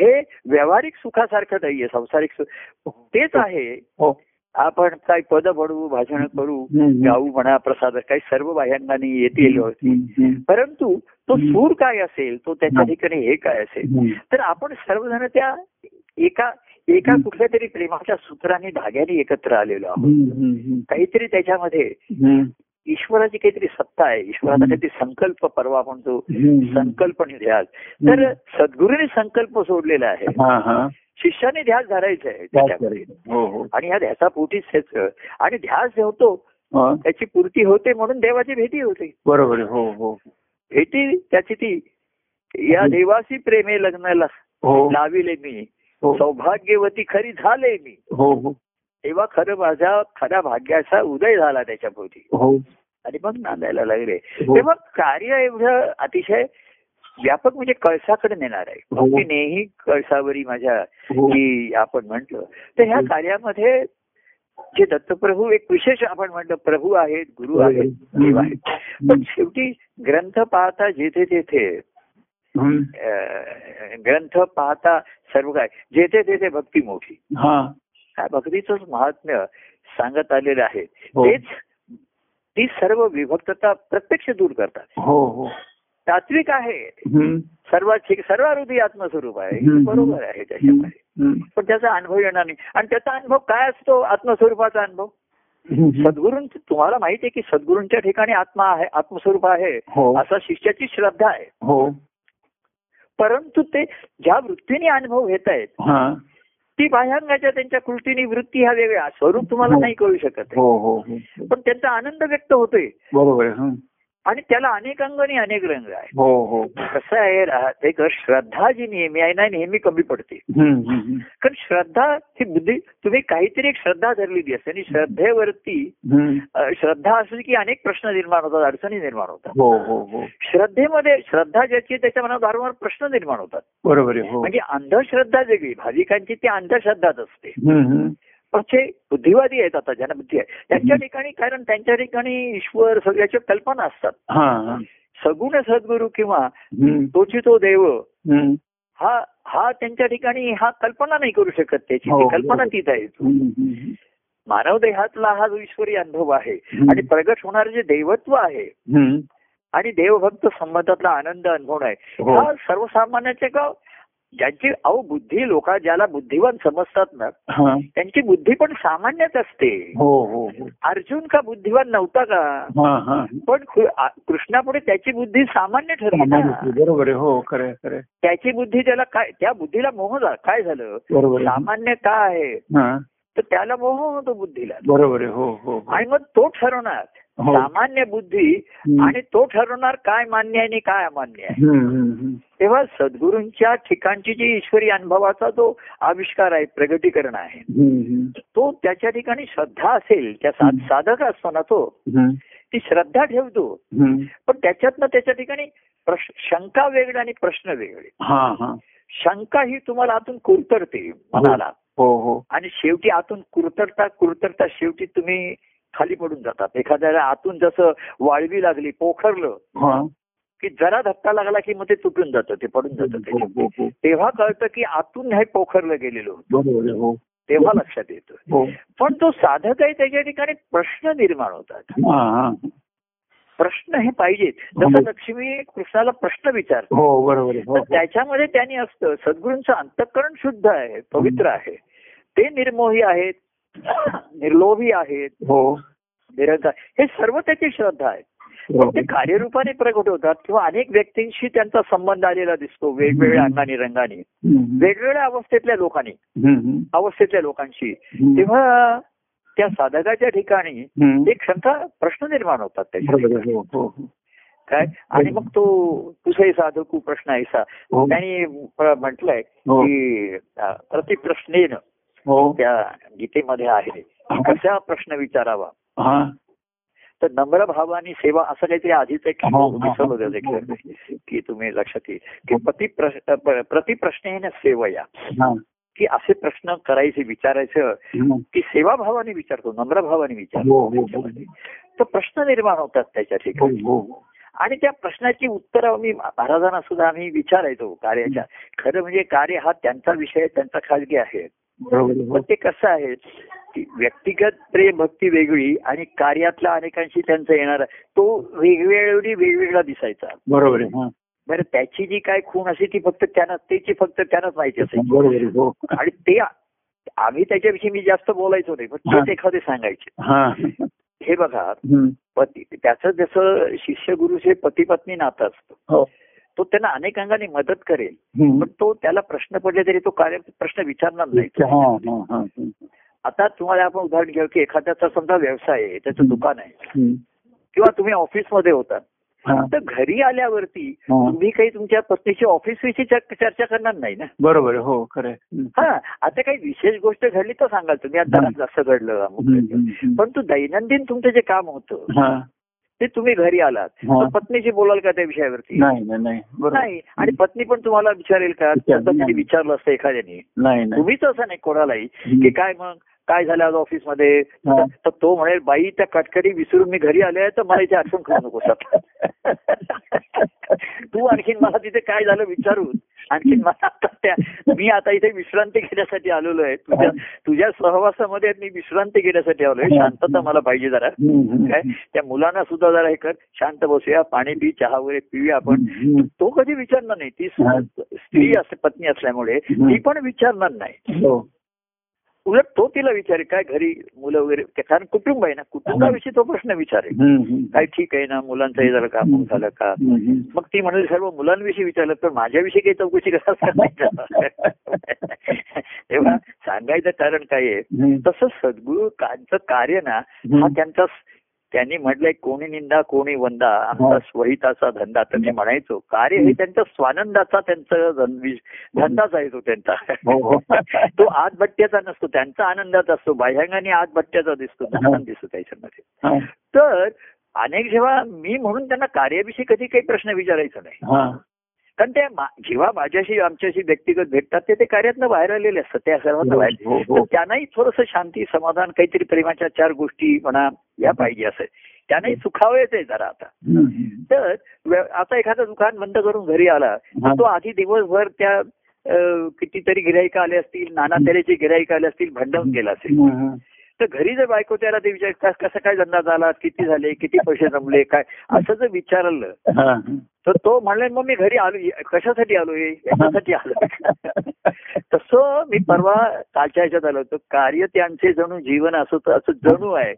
S1: हो
S2: हे व्यावहारिक सुखासारखं नाहीये संसारिक सुख तेच आहे
S1: हो
S2: आपण काय पद म्हणू भाषण करू. गाऊ म्हणा प्रसाद काही सर्व बाह्यांगाने येतील. परंतु तो. सूर काय असेल तो त्याच्या
S1: हा.
S2: ठिकाणी हे काय असेल. तर आपण सर्वजण त्या एका एका. कुठल्या तरी प्रेमाच्या सूत्राने धाग्याने एकत्र आलेलो आहोत. काहीतरी त्याच्यामध्ये. ईश्वराची काहीतरी सत्ता आहे. ईश्वराचा. काहीतरी संकल्प परवा म्हणतो
S1: हम्म.
S2: संकल्प ध्यास तर सद्गुरूने संकल्प सोडलेला आहे. शिष्याने ध्यास धरायचा आहे
S1: त्याच
S2: त्याच्यामध्ये
S1: करेल. हो हो.
S2: आणि ह्या ध्यासा पोटीच त्याचं आणि ध्यास जेवतो
S1: हा.
S2: त्याची पूर्ती होते म्हणून देवाची भेटी होते.
S1: बरोबर हो हो.
S2: भेटी त्याची ती या. देवासी प्रेमे लग्नाला
S1: हो.
S2: लाविले मी. सौभाग्यवती खरी झाले मी.
S1: हो हो.
S2: तेव्हा खरं माझ्या खऱ्या भाग्याचा उदय झाला त्याच्या भोवती
S1: हो.
S2: आणि मग नांदायला लागले.
S1: हो.
S2: तेव्हा कार्य एवढं अतिशय व्यापक म्हणजे कळसाकडे नेणार आहे.
S1: हो.
S2: भक्तीनेही कळसावरी माझ्या की आपण म्हंटल. तर ह्या. कार्यामध्ये जे दत्तप्रभू एक विशेष आपण म्हटलं प्रभू आहेत गुरु आहेत. देव आहेत. पण शेवटी ग्रंथ पाहता जेथे तेथे ग्रंथ पाहता सर्व काय जेथे तेथे भक्ती मोठी. भक्तीचंच महात्म्य सांगत आलेलं आहे.
S1: हो.
S2: तेच ती सर्व विभक्तता प्रत्यक्ष दूर करतात.
S1: हो हो.
S2: तात्विक आहे. ठीक सर्व हृदय आत्मस्वरूप आहे. बरोबर आहे त्याच्यामध्ये. पण त्याचा अनुभव येणार नाही. आणि त्याचा अनुभव काय असतो? आत्मस्वरूपाचा अनुभव. सद्गुरूं तुम्हाला माहिती आहे की सद्गुरूंच्या ठिकाणी आत्मा आहे आत्मस्वरूप आहे. असा शिष्याची श्रद्धा आहे.
S1: हो.
S2: परंतु ते ज्या वृत्तीने अनुभव घेत आहेत
S1: हा
S2: ती बाह्यांगाच्या त्यांच्या कृतीने वृत्ती हा वेगळा स्वरूप तुम्हाला
S1: हो.
S2: नाही कळू शकत.
S1: हो हो
S2: पण त्यांचा आनंद व्यक्त होतोय
S1: बरोबर हं.
S2: आणि त्याला अनेक अंग आणि अनेक रंग आहे
S1: हो हो.
S2: कसं आहे एक श्रद्धा जी नेहमी आहे ना नेहमी कमी पडते. कारण श्रद्धा ही बुद्धी तुम्ही काहीतरी एक श्रद्धा धरलेली असते आणि श्रद्धेवरती श्रद्धा असली की अनेक प्रश्न निर्माण होतात अडचणी निर्माण होतात.
S1: हो
S2: श्रद्धेमध्ये श्रद्धा ज्याची आहे त्याच्या मनात वारंवार प्रश्न निर्माण होतात.
S1: बरोबर आहे हो.
S2: म्हणजे अंधश्रद्धा वेगळी भाविकांची ती अंधश्रद्धाच असते. जे बुद्धिवादी आहेत आता ज्यांना बुद्धी आहे त्यांच्या ठिकाणी कारण त्यांच्या ठिकाणी ईश्वर सगळ्याच्या कल्पना असतात सगुण सद्गुरू किंवा तोची तो देव. हा हा त्यांच्या ठिकाणी हा कल्पना नाही करू शकत त्याची
S1: हो,
S2: ती कल्पना. तीच आहे. मानव देहातला हा जो ईश्वरी अनुभव आहे. आणि प्रगट होणारे जे दैवत्व आहे. आणि देवभक्त संबंधातला आनंद अनुभव आहे
S1: हो.
S2: हा सर्वसामान्याचे का ज्यांची अहो बुद्धी लोक ज्याला बुद्धिवान समजतात ना. त्यांची बुद्धी पण सामान्यच असते.
S1: हो हो हो.
S2: अर्जुन का बुद्धिवान नव्हता का? पण कृष्णापुढे त्याची बुद्धी सामान्य ठरली
S1: बरोबर हो खरं खरं.
S2: त्याची बुद्धी त्याला काय त्या बुद्धीला मोह काय झालं? सामान्य का आहे
S1: हा.
S2: तर त्याला मोह होतो बुद्धीला
S1: बरोबर आहे हो हो हो.
S2: आणि मग तो ठरवणार
S1: हो.
S2: सामान्य बुद्धी. आणि तो ठरवणार काय मान्य आहे आणि काय अमान्य आहे. तेव्हा सद्गुरूंच्या ठिकाणची जी ईश्वरी अनुभवाचा जो आविष्कार आहे प्रगटीकरण आहे. तो त्याच्या ठिकाणी श्रद्धा असेल त्या. साधक असतो ना तो ती श्रद्धा ठेवतो. पण त्याच्यातनं त्याच्या ठिकाणी शंका वेगळे आणि प्रश्न वेगळे
S1: हा हा
S2: शंका ही तुम्हाला आतून कुरतरते मनाला
S1: हो हो.
S2: आणि शेवटी आतून कुरतडता कुरतडता शेवटी तुम्ही खाली पडून जातात. एखाद्याला आतून जसं वाळवी लागली पोखरलं की जरा धक्का लागला की मग ते तुटून जातं ते पडून जातं
S1: हो, हो, हो.
S2: तेव्हा कळतं की आतून हे पोखरलं गेलेलं होतं. तेव्हा लक्षात येतं. पण तो साधक आहे त्याच्या ठिकाणी प्रश्न निर्माण होतात. प्रश्न हे पाहिजेत. जसं लक्ष्मी कृष्णाला प्रश्न विचार
S1: बरोबर आहे,
S2: तर त्याच्यामध्ये त्यांनी असतं सद्गुरूंचं अंतःकरण शुद्ध आहे पवित्र आहे. ते निर्मोही आहेत निर्लोभी आहेत
S1: हो.
S2: निरंकार हे सर्व त्याची श्रद्धा आहे. पण ते कार्यरूपाने प्रकट होतात किंवा अनेक व्यक्तींशी त्यांचा संबंध आलेला दिसतो वेगवेगळ्या अंगाने रंगाने. वेगवेगळ्या अवस्थेतल्या लोकांनी. अवस्थेतल्या लोकांशी. तेव्हा त्या साधकाच्या ठिकाणी. एक क्षमता प्रश्न निर्माण होतात त्याच्या
S1: हो हो हो.
S2: काय? आणि मग तो तुझे साधकू प्रश्न ऐसा. त्यांनी म्हटलंय. की प्रतिप्रश्नेन त्या गीतेमध्ये आहे. कशा प्रश्न विचारावा?
S1: हा.
S2: तर नम्र भावानी सेवा असं काहीतरी आधीच एक
S1: हो, हो, हो.
S2: की तुम्ही लक्षात येईल. की प्रति प्रतिप्रश्नेन सेवया
S1: हा.
S2: की असे प्रश्न करायचे विचारायचं. की सेवाभावाने विचारतो नम्र भावाने
S1: हो,
S2: विचारतो
S1: हो, हो.
S2: तर प्रश्न निर्माण होतात त्याच्या
S1: हो
S2: ठिकाणी.
S1: हो
S2: आणि त्या प्रश्नाची उत्तरं आम्ही महाराजांना सुद्धा आम्ही विचारायचो कार्याच्या. खरं म्हणजे कार्य हा त्यांचा विषय त्यांचा खाजगी आहे, पण
S1: हो.
S2: ते कसं आहे की व्यक्तिगत प्रेम भक्ती वेगळी आणि कार्यातल्या अनेकांशी त्यांचं येणार तो वेगवेगळी वेगवेगळा दिसायचा.
S1: बरोबर हा.
S2: बरं त्याची जी काय खूण असे ती फक्त त्यांना त्याची फक्त त्यांनाच माहिती
S1: बरोबर आहे, हो.
S2: आणि ते आम्ही त्याच्याविषयी मी जास्त बोलायचो नाही पण तेच एखादे सांगायचे.
S1: हा.
S2: बघा. पती त्याचं जसं शिष्य गुरुचे पती पत्नी नातं असतं.
S1: हो.
S2: तो त्यांना अनेक अंगाने मदत करेल. पण तो त्याला प्रश्न पडले तरी तो कार्य प्रश्न विचारणार नाही
S1: हा हा हा
S2: आता तुम्हाला आपण उदाहरण घेऊ की एखाद्याचा समजा व्यवसाय आहे त्याचं दुकान आहे. किंवा तुम्ही ऑफिसमध्ये होता. तर घरी आल्यावरती. तुम्ही काही तुमच्या पत्नीची ऑफिस विषयी चर्- चर्चा करणार नाही ना
S1: बरोबर हो खरं.
S2: हा आता काही विशेष गोष्ट घडली तर सांगाल तुम्ही आता. असं घडलं. पण तू दैनंदिन तुमचं जे काम होतं. ते तुम्ही घरी आलात.
S1: हा.
S2: तर पत्नीशी बोलाल का त्या विषयावरती?
S1: नाही नाही नाही. बरोबर.
S2: नाही. आणि पत्नी पण तुम्हाला विचारेल का?
S1: विचारेल,
S2: असतं एखाद्याने.
S1: नाही नाही.
S2: तुम्हीच असं नाही कोणालाही. की काय मग? काय झालं आज ऑफिसमध्ये?
S1: हा.
S2: तर तो म्हणेल बाई त्या कटकरी विसरून मी घरी आले तर मला इथे आठवण करू आता." तू आणखीन मला तिथे काय झालं विचारून? आणखीन मला आता त्या मी आता इथे विश्रांती घेण्यासाठी आलेलो आहे. तुझ्या तुझ्या सहवासामध्ये मी विश्रांती घेण्यासाठी आलोय. शांतता मला पाहिजे जरा. काय? त्या मुलांना सुद्धा जरा हे कर. शांत बसूया. पाणी पी चहा वगैरे पिऊया आपण. तो कधी विचारणार नाही. ती. स्त्री असते पत्नी असल्यामुळे ती पण विचारणार नाही.
S1: हो.
S2: उलट तो तिला विचारेल काय घरी मुलं वगैरे कारण कुटुंब आहे ना कुटुंबाविषयी तो प्रश्न विचारेल
S1: हम्म.
S2: काय ठीक आहे ना मुलांचं हे झालं का मग झालं का. मग ती म्हणाली सर्व मुलांविषयी विचारलं तर माझ्याविषयी काही चौकशी करायला तेव्हा सांगायचं कारण काय आहे. तसं सद्गुरू कांचं कार्य ना हा त्यांचा त्यांनी म्हटलंय कोणी निंदा कोणी वंदा आमचा स्वहिताचा धंदा. तर मी म्हणायचो कार्य हे त्यांचा स्वानंदाचा त्यांचा धंदाच आहे तो त्यांचा.
S1: हो, हो.
S2: तो आत भट्ट्याचा नसतो त्यांचा आनंदाचा असतो बाह्यांगाने आत भट्ट्याचा दिसतो आनंद दिसतो त्याच्यामध्ये.
S1: हा.
S2: तर अनेक जेव्हा मी म्हणून त्यांना कार्याविषयी कधी काही प्रश्न विचारायचा नाही.
S1: हा.
S2: कारण ते मा- जेव्हा माझ्याशी आमच्याशी व्यक्तिगत भेटतात ते ते कार्यातनं बाहेर आलेले असतात. त्या सर्वांना बाहेर
S1: हो, हो.
S2: त्यांनाही थोडस शांती समाधान काहीतरी प्रेमाच्या चार गोष्टी म्हणा या पाहिजे असं. त्यांनाही सुखावयच आहे जरा आता. तर आता एखादं दुकान बंद करून घरी आला तो आधी दिवसभर त्या कितीतरी गिराईक आले असतील नाना तऱ्हेचे गिराईक आले असतील भांडवून गेला असेल. तर घरी जर बायको त्याला ते विचार कस- काय धंदा झाला? किती झाले? किती पैसे जमले? काय? असं जर विचारलं
S1: हा.
S2: तर तो म्हणले मग मी घरी आलो. कशासाठी आलोय याच्यासाठी आलो. तसं मी परवा कालच्या ह्याच्यात आलो होतो. कार्य त्यांचे जणू जीवन असं तर असं जणू आहे.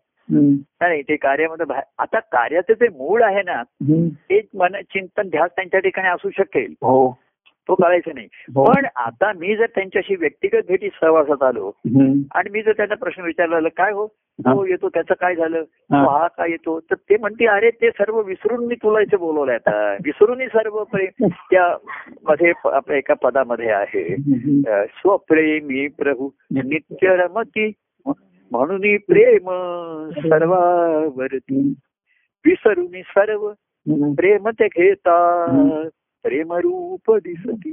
S2: नाही ते कार्यामध्ये आता कार्याचं जे मूळ आहे ना. ते मन चिंतन ध्यास त्यांच्या ठिकाणी असू शकेल.
S1: हो.
S2: तो कळायचं नाही.
S1: हो.
S2: पण आता मी जर त्यांच्याशी व्यक्तिगत भेटी सहवासात आलो. आणि मी जर त्यांना प्रश्न विचारला काय हो? तो येतो त्याचं काय झालं?
S1: हा.
S2: तो हा काय येतो? तर ते म्हणते अरे ते सर्व विसरून मी तुला इथे बोलवलंय आता. विसरूनही सर्व प्रेम त्या मध्ये आपल्या एका पदामध्ये आहे. स्वप्रेमी प्रभू नित्य रमती म्हणून प्रेम सर्वावरती. विसरून सर्व. प्रेम ते घेता. प्रेम रूप दिसती.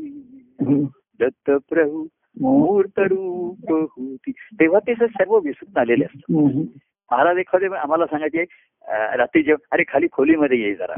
S2: दत्त प्रभू मूर्त रूप होती. तेव्हा ते सर्व विसरून आलेले असतात. महाराज एखादे आम्हाला सांगायचे रात्री जेव्हा अरे खाली खोलीमध्ये ये जरा.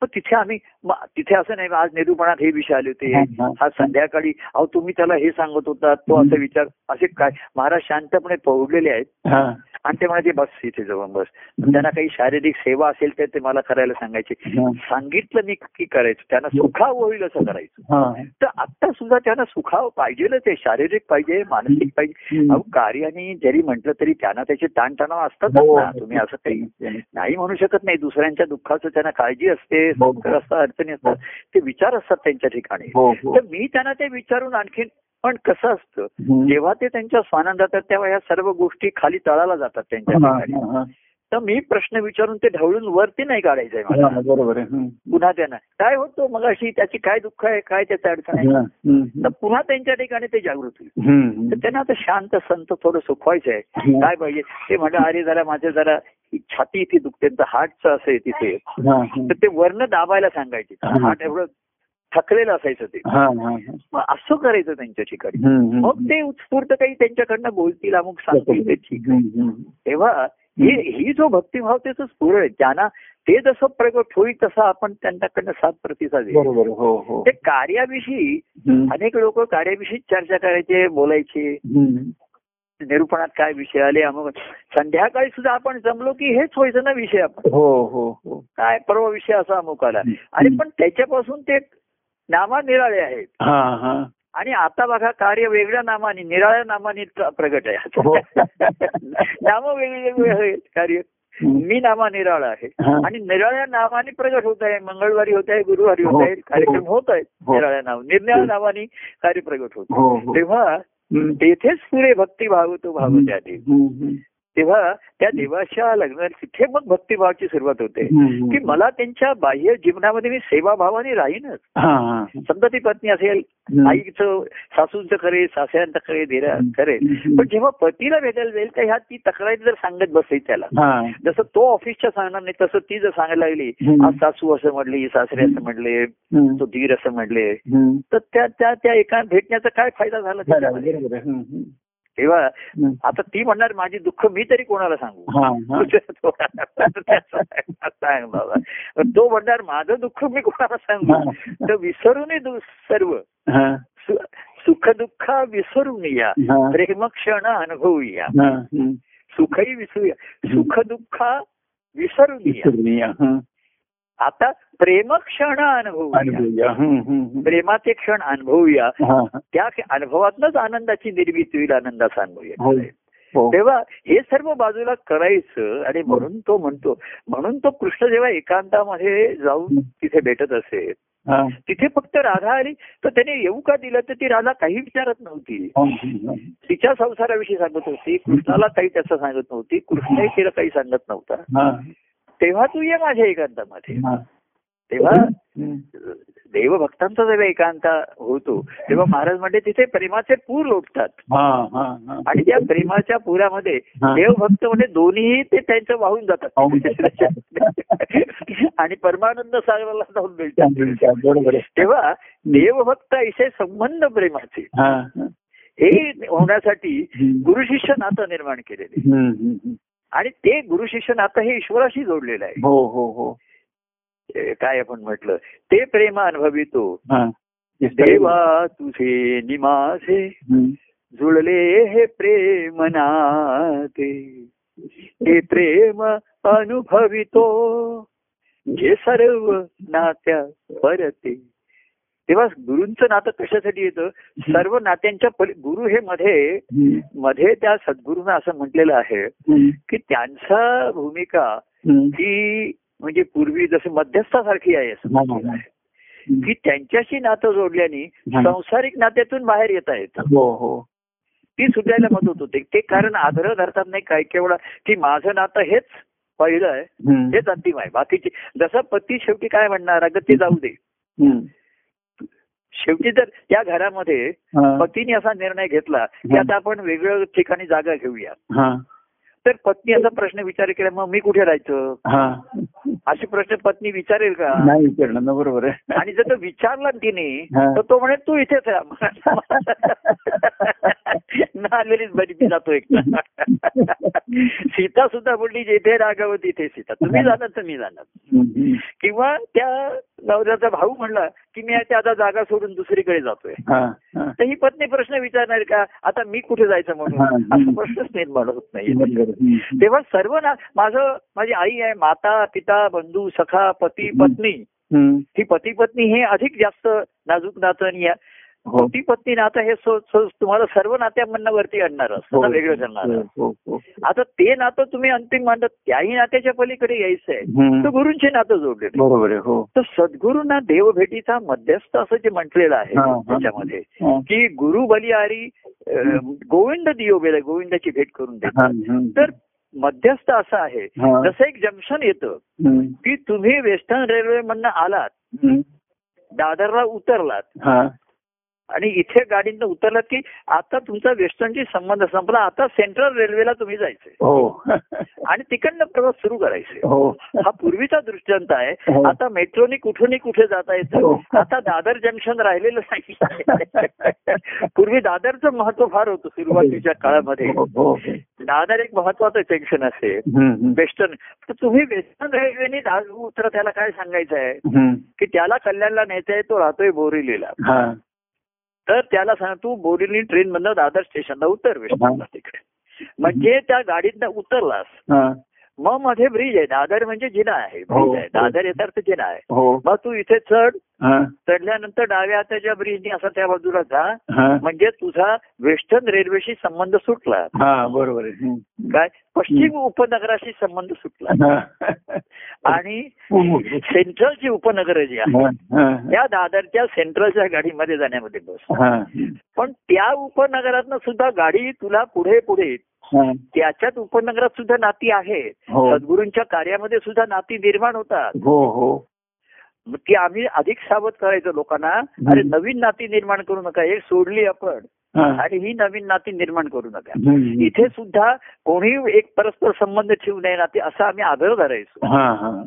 S2: पण तिथे आम्ही म- तिथे असं नाही आज निरूपणात हे विषय आले होते.
S1: हा, हा.
S2: आज संध्याकाळी अहो तुम्ही त्याला हे सांगत होता तो असं विचार असे काय महाराज शांतपणे पौडलेले आहेत.
S1: हा.
S2: आणि ते म्हणायचे बस इथे जाऊन बस. त्यांना काही शारीरिक सेवा असेल तर ते मला करायला सांगायचे.
S1: हा.
S2: सांगितलं मी की करायचं त्यांना सुखाव होईल असं करायचं.
S1: हा.
S2: तर आता सुद्धा त्यांना सुखाव पाहिजेलच आहे शारीरिक पाहिजे मानसिक पाहिजे. अहो कार्याने जरी म्हटलं तरी त्यांना त्याचे ताणतणाव असतातच
S1: हो.
S2: ना. तुम्ही असं काही नाही म्हणू शकत नाही दुसऱ्यांच्या दुःखाचं त्यांना काळजी असते.
S1: हो.
S2: दुःख असतात अडचणी असतात ते विचार असतात त्यांच्या ठिकाणी
S1: हो हो
S2: तर मी त्यांना ते विचारून आणखीन पण कसं असतं. जेव्हा ते त्यांच्या स्वानंद जातात तेव्हा ह्या सर्व गोष्टी खाली तळाला जातात त्यांच्या
S1: हा,
S2: ठिकाणी
S1: हा, हा.
S2: तर मी प्रश्न विचारून ते ढवळून वरती नाही काढायचंय मला
S1: हा, बरोबर.
S2: पुन्हा त्यांना काय होतो मग अशी त्याची काय दुःख आहे काय त्याचं अडचण आहे
S1: हा.
S2: तर पुन्हा त्यांच्या ठिकाणी ते जागृत होईल. तर त्यांना आता शांत संत थोडं सुखवायचं आहे. काय पाहिजे ते म्हणलं अरे जरा माझं जरा ही छाती इथे दुखते हार्टचं असं तिथे. तर ते वर्ण दाबायला सांगायचे. हार्ट एवढं थकलेलं असायचं ते
S1: हा, हा, हा.
S2: मग असं करायचं त्यांच्या ठिकाणी
S1: हम्म,
S2: मग
S1: हम्म.
S2: ते उत्स्फूर्त काही त्यांच्याकडनं बोलतील अमुक सांगतील ते ठीक. तेव्हा ही जो भक्तिभाव त्याचं स्फुरण आहे त्यांना ते जसं प्रगट होईल तसं आपण त्यांच्याकडनं साथ प्रतिसाद
S1: हो हो
S2: ते कार्याविषयी. अनेक लोक कार्याविषयी चर्चा करायचे बोलायचे. निरूपणात काय विषय आले अमुक संध्याकाळी सुद्धा आपण जमलो की हेच व्हायचं ना विषय आपण.
S1: हो हो हो.
S2: काय परवा विषय असा अमुक आला. आणि पण त्याच्यापासून ते नामा निराळे आहेत.
S1: हा हा.
S2: आणि आता बघा कार्य वेगळ्या नामाने निराळ्या नामाने प्र- प्रगट
S1: हो.
S2: आहे नाम वेगवेगळे आहेत कार्य. मी नामा निराळा आहे.
S1: हा.
S2: आणि निराळ्या नावाने प्रगट होत आहे मंगळवारी होत आहे गुरुवारी होत आहे
S1: हो.
S2: कार्यक्रम होत आहेत
S1: हो.
S2: निराळ्या नाव निरनिळ्या नावाने कार्य प्रगट होत
S1: हो हो.
S2: तेव्हा. तेथेच पुरे भक्तिभाव तो भाव त्या. तेव्हा त्या देवाच्या लग्नात तिथे मग भक्तिभावाची सुरुवात होते. की मला त्यांच्या बाह्य जीवनामध्ये मी सेवाभावाने राहीनच समजा ती पत्नी असेल. आईचं सासूंचं करे सासऱ्यांचं करे धीरा. करेल. पण जेव्हा पतीला भेटायला जाईल तर ह्या ती तक्रारी जर सांगत बसेल त्याला
S1: हा
S2: जसं तो ऑफिसच्या सांगणार नाही तसं ती जर सांगायला लागली. आज सासू असं म्हणली सासरे असं म्हणले. तो धीर असं म्हणले. तर त्या त्या एका भेटण्याचा काय फायदा झाला तेव्हा. आता ती म्हणणार माझी दुःख मी तरी कोणाला सांगू तो म्हणणार माझं दुःख मी कोणाला सांगू. तर विसरून सर्व सुख दुःख विसरून या
S1: हा.
S2: प्रेम क्षण अनुभवूया. सुखही विसरूया सुख दुःख विसरून या. आता प्रेम क्षण अनुभवूया
S1: हम्म.
S2: प्रेमाचे क्षण अनुभवूया
S1: हा.
S2: त्या अनुभवातनच आनंदाची निर्मिती होईल आनंदाचा अनुभव
S1: हो. हो.
S2: तेव्हा हे सर्व बाजूला करायचं आणि म्हणून तो म्हणतो म्हणून तो कृष्ण जेव्हा एकांतामध्ये जाऊन तिथे भेटत असेल
S1: हा.
S2: तिथे फक्त राधा आली तर त्याने येऊ का दिलं तर ती राधा काही विचारत नव्हती. तिच्या संसाराविषयी सांगत होती कृष्णाला काही त्याचं सांगत नव्हती कृष्णही तिला काही सांगत नव्हता
S1: हा.
S2: तेव्हा तू ये माझ्या एकांतामध्ये. तेव्हा. देवभक्तांचा जेव्हा एकांत होतो तेव्हा महाराज म्हणजे तिथे प्रेमाचे पूर लोटतात
S1: हा, हा, हा.
S2: आणि त्या प्रेमाच्या पुरामध्ये. देवभक्त म्हणजे दोन्ही ते त्यांचं वाहून जातात आणि परमानंद सागराला जाऊन मिळतात. तेव्हा देवभक्त ऐसे संबंध प्रेमाचे
S1: हा,
S2: होण्यासाठी. गुरु शिष्य नातं निर्माण केलेले. आणि ते गुरु शिष्य नातं हे ईश्वराशी जोडलेलं आहे.
S1: हो हो हो.
S2: ते काय आपण म्हटलं? ते प्रेम अनुभवितो. देवा तुझे निमासे. जुळले हे प्रेम नाते. हे प्रेम अनुभवितो. जे सर्व नात्या परते. तेव्हा गुरूंचं नातं कशासाठी येतं सर्व नात्यांच्या पली गुरु हे मध्ये. मध्ये त्या सद्गुरूंना असं म्हटलेलं आहे. की त्यांचा भूमिका. ही म्हणजे पूर्वी जसं मध्यस्थासारखी आहे असं आहे की त्यांच्याशी नातं जोडल्याने. संसारिक नात्यातून बाहेर येता येतं
S1: हो हो
S2: ती सुटायला मदत होते ते कारण आग्रह धरतात नाही काय केवढा की माझं नातं हेच पहिलं आहे. हेच अंतिम आहे बाकीचे जसं पती शेवटी काय म्हणणार अगं ते जाऊ दे. शेवटी जर त्या घरामध्ये. पतीने असा निर्णय घेतला की. आता आपण वेगळं ठिकाणी जागा घेऊया. तर पत्नी असा प्रश्न विचार केला मग मी कुठे राहायचं?
S1: हा.
S2: अशी प्रश्न पत्नी विचारेल का?
S1: नाही विचारणार ना बरोबर आहे.
S2: आणि जर तो विचारला तिने. तर तो म्हणे तू इथेच ना आलेलीच बरी मी जातो एक सीता सुद्धा बोलली जेथे रागावं तिथे सीता. तुम्ही जाणार तर मी जाणार. किंवा त्या नवऱ्याचा भाऊ म्हणला की मी आता आता जागा सोडून दुसरीकडे जातोय. तर ही पत्नी प्रश्न विचारणार का आता मी कुठे जायचं म्हणून. असा प्रश्नच निर्माण होत नाही.
S1: हम्म.
S2: तेव्हा सर्व ना माझं माझी आई आहे माता पिता बंधू सखा पती पत्नी. ही पती पत्नी हे अधिक जास्त नाजूक नातं आणि. पती पत्नी नातं हे तुम्हाला सर्व नात्यांमधनं वरती आणणार असतं ना, वेगळं करणार
S1: हो, हो, हो.
S2: आता ते नातं तुम्ही अंतिम मानतात त्याही नात्याच्या पलीकडे यायचं आहे. तर गुरूंचे नातं जोडलेले
S1: बरोबर हो
S2: तर सद्गुरूंना देवभेटीचा मध्यस्थ असं जे म्हटलेलं आहे
S1: हा, हा.
S2: त्याच्यामध्ये
S1: हा.
S2: की गुरु बलिहारी गोविंद दियो बेला गोविंदाची भेट करून
S1: हा,
S2: देतात. तर मध्यस्थ असं आहे
S1: हा.
S2: जसं एक जंक्शन येतं. की तुम्ही वेस्टर्न रेल्वे मधनं आलात. दादरला उतरलात
S1: हा.
S2: आणि इथे गाडीनं उतरलात की आता तुमचा वेस्टर्नशी संबंध संपला आता सेंट्रल रेल्वेला तुम्ही जायचंय.
S1: हो.
S2: आणि तिकडनं प्रवास सुरू करायचे
S1: हो.
S2: हा पूर्वीचा दृष्टांत आहे.
S1: हो.
S2: आता मेट्रोनी कुठूनही कुठे जाता. येतं. आता दादर जंक्शन राहिलेलं नाही पूर्वी दादरचं महत्त्व फार होतं सुरुवातीच्या काळामध्ये. दादर एक महत्वाचं जंक्शन असे.
S1: हम्म, हम्म.
S2: वेस्टर्न. तर तुम्ही वेस्टर्न रेल्वेने उतरा त्याला काय सांगायचं आहे. की त्याला कल्याणला न्यायचंय तो राहतोय बोरिवलीला
S1: हा.
S2: तर त्याला सांग तू बोरिवली ट्रेन मधनं दादर स्टेशनला उतर वेस्टर्नला तिकडे. म्हणजे त्या गाडीतनं उतरलास.
S1: हा.
S2: मग मध्ये ब्रिज आहे. दादर म्हणजे जिना आहे.
S1: हो.
S2: ब्रिज आहे. दादर येतात जिना आहे.
S1: हो.
S2: मग तू इथे चढ.
S1: हा.
S2: चढल्यानंतर डाव्या हाताच्या ब्रिजनी असा त्या बाजूला जा.
S1: हा.
S2: म्हणजे तुझा वेस्टर्न रेल्वेशी संबंध सुटला.
S1: हा बरोबर.
S2: काय? पश्चिम उपनगराशी संबंध सुटला
S1: हा.
S2: आणि सेंट्रलची उपनगर जी आहे
S1: हा. हा.
S2: त्या दादरच्या सेंट्रलच्या गाडीमध्ये जाण्यामध्ये बस
S1: हा.
S2: पण त्या उपनगरातनं सुद्धा गाडी तुला पुढे पुढे
S1: हा.
S2: त्याच्यात उपनगरात सुद्धा नाती आहेत
S1: हो
S2: सद्गुरूंच्या कार्यामध्ये सुद्धा नाती निर्माण होतात
S1: हो हो
S2: ती आम्ही अधिक सावध करायचो लोकांना अरे नवीन नाती निर्माण करू नका एक सोडली आपण
S1: हा.
S2: आणि ही नवीन नाती निर्माण करू नका. इथे सुद्धा कोणी एक परस्पर संबंध ठेवू नये नाते असं आम्ही आग्रह धरायचो
S1: हा हा.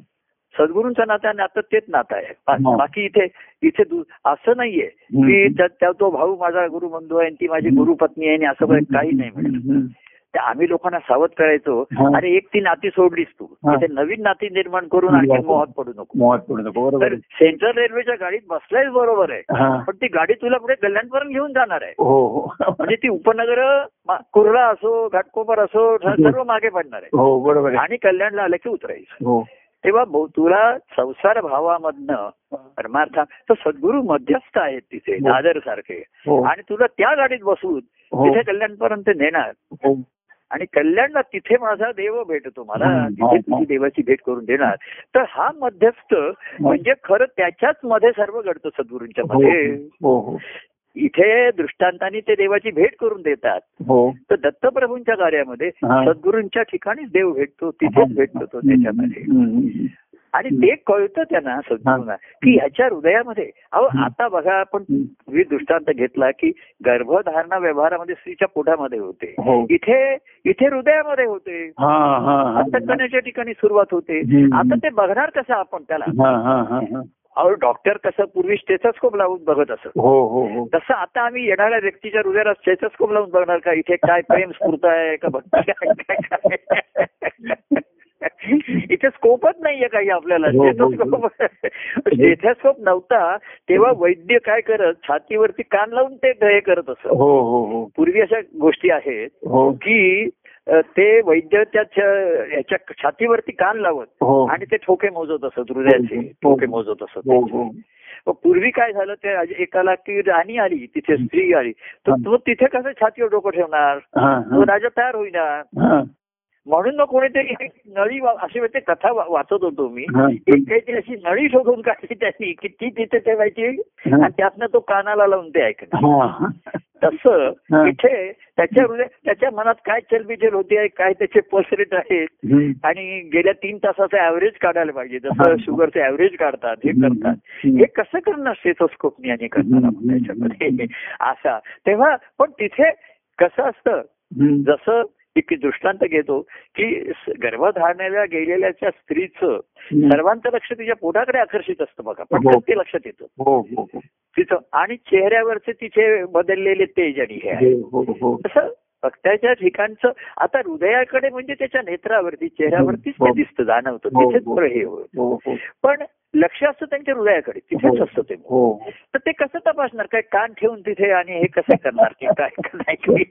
S2: सद्गुरूंचं नातं आणि नातं तेच नातं आहे. बाकी इथे इथे असं नाहीये. की तो भाऊ माझा गुरुबंधू आहे ती माझी गुरुपत्नी आहे आणि असं काही- काही नाही म्हणजे
S1: हम्म.
S2: ते आम्ही लोकांना सावध करायचो. अरे एक ती नाती सोडलीस तू. नवीन नाती निर्माण करून आणखी मोहात पडू नको.
S1: मोहात पडू नको. बरोबर
S2: तर. सेंट्रल रेल्वेच्या गाडीत बसलायच बरोबर आहे. पण ती गाडी तुला पुढे कल्याणपर्यंत घेऊन जाणार आहे.
S1: हो हो.
S2: म्हणजे ती उपनगर कुर्ला असो घाटकोपर असो सर्व मागे पडणार आहे.
S1: हो बरोबर
S2: आणि कल्याणला आलं की उतरायचं. तेव्हा तुला संसार भावामधनं परमार्थ तर सद्गुरू मध्यस्थ आहेत तिथे. दादर सारखे आणि तुला त्या गाडीत बसून. तिथे कल्याणपर्यंत नेणार. आणि कल्याणला तिथे माझा देव भेटतो मला. तिथे तुझी. देवाची भेट करून देणार तर हा मध्यस्थ म्हणजे खरं त्याच्याच मध्ये सर्व घडतं सद्गुरूंच्या
S1: हो
S2: मध्ये
S1: हो हो
S2: इथे दृष्टांतानी ते देवाची भेट करून देतात तर दत्तप्रभूंच्या कार्यामध्ये. सद्गुरूंच्या ठिकाणीच देव भेटतो तिथेच भेटतो तो त्याच्यामध्ये. आणि ते कळतं त्यांना सद्गुरूंना की ह्याच्या हृदयामध्ये अहो. आता बघा आपण. पूर्वी दृष्टांत घेतला की गर्भधारणा व्यवहारामध्ये स्त्रीच्या पोटामध्ये होते.
S1: हो.
S2: इथे इथे हृदयामध्ये होते.
S1: हा हा हा.
S2: अंतकरणाच्या ठिकाणी सुरुवात होते. आता ते बघणार कसं आपण त्याला?
S1: हा हा हा हा.
S2: अहो डॉक्टर कसं पूर्वी स्टेथोस्कोप लावून बघत असत.
S1: हो हो
S2: तसं आता आम्ही येणाऱ्या व्यक्तीच्या हृदयाला स्टेथोस्कोप लावून बघणार का? इथे काय प्रेम स्फूर्त आहे का? भक्ती इथे स्कोपच नाहीये काही आपल्याला.
S1: हो, हो, हो.
S2: स्टेथोस्कोप स्टेथोस्कोप नव्हता तेव्हा वैद्य काय करत छातीवरती कान लावून ते हे करत असत.
S1: हो हो हो.
S2: पूर्वी अशा गोष्टी आहेत
S1: हो.
S2: की ते वैद्य त्या छ- याच्या छातीवरती कान लावत
S1: हो.
S2: आणि ते ठोके मोजत असत हृदयाचे
S1: हो, हो.
S2: ठोके मोजत असत
S1: हो हो.
S2: पूर्वी काय झालं ते एकाला की राणी आली तिथे स्त्री आली. तर तो तिथे कसं छातीवर डोकं ठेवणार?
S1: हा
S2: तो
S1: हा.
S2: राजा तयार होईना.
S1: हा.
S2: म्हणून मग कोणीतरी नळी अशी ते कथा वाचत होतो मी काहीतरी अशी नळी शोधून काढली त्यांनी की ती तिथे ठेवायची. आणि त्यातनं तो कानाला लावून ते ऐकणं तसं. इथे त्याच्या त्याच्या मनात काय चलबिचल होती आहे काय त्याचे पल्स रेट आहेत. आणि गेल्या तीन तासाचं ऍव्हरेज काढायला पाहिजे. जसं शुगरचं ऍव्हरेज काढतात हे करतात. हे कसं करणार स्टेथोस्कोपनी आणि करणार आपण त्याच्यामध्ये असा तेव्हा पण तिथे कसं असतं. जसं एक दृष्टांत घेतो की गर्भधारणेला गेलेल्याच्या स्त्रीचं. सर्वांचं लक्ष तिच्या पोटाकडे आकर्षित असतं बघा.
S1: हो.
S2: पटकन ते लक्षात येतं.
S1: हो हो हो.
S2: तिचं आणि चेहऱ्यावरचे तिचे बदललेले तेज आणि हे आहे.
S1: हो हो.
S2: तसं भक्ताच्या ठिकाणचं आता हृदयाकडे म्हणजे त्याच्या नेत्रावरती चेहऱ्यावरतीच
S1: हो.
S2: ते दिसतं जाणवतं
S1: हो,
S2: तिथेच
S1: हो.
S2: बरं हे होत
S1: हो हो
S2: पण लक्ष असतं त्यांच्या हृदयाकडे तिथेच असतं ते
S1: हो
S2: तर ते कसं तपासणार काय कान ठेवून तिथे आणि हे कसं करणार की काय नाही?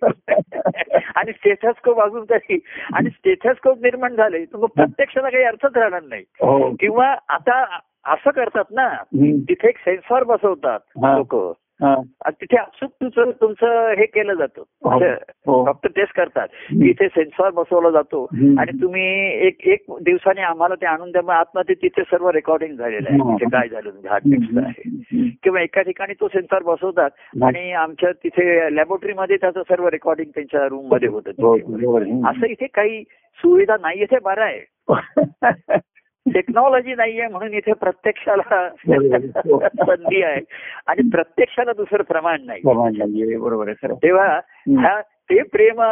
S2: आणि स्टेथस्कोप अजून तरी आणि स्टेथस्कोप निर्माण झाले तर मग प्रत्यक्षाला काही अर्थच राहणार नाही
S1: हो
S2: किंवा आता असं करतात ना. तिथे एक सेन्सॉर बसवतात
S1: हा.
S2: लोक
S1: हा.
S2: तिथे अचूक तुझं तुमचं हे केलं जातं
S1: हो. हो.
S2: डॉक्टर टेस्ट करतात इथे सेन्सॉर बसवला जातो. आणि तुम्ही एक एक दिवसाने आम्हाला ते आणून द्या मग आतमध्ये तिथे सर्व रेकॉर्डिंग झालेलं आहे. तिथे काय झालं हार्ट टेस्ट आहे. किंवा एका ठिकाणी तो सेन्सॉर बसवतात आणि आमच्या तिथे लॅबोरेटरीमध्ये त्याचं सर्व रेकॉर्डिंग त्यांच्या रूममध्ये होतं
S1: हो.
S2: असं इथे काही सुविधा नाही इथे बरं आहे टेक्नॉलॉजी नाहीये म्हणून इथे प्रत्यक्षाला. संधी आहे. आणि प्रत्यक्षाला दुसरं प्रमाण नाही.
S1: बरोबर आहे.
S2: तेव्हा. ह्या ते प्रेम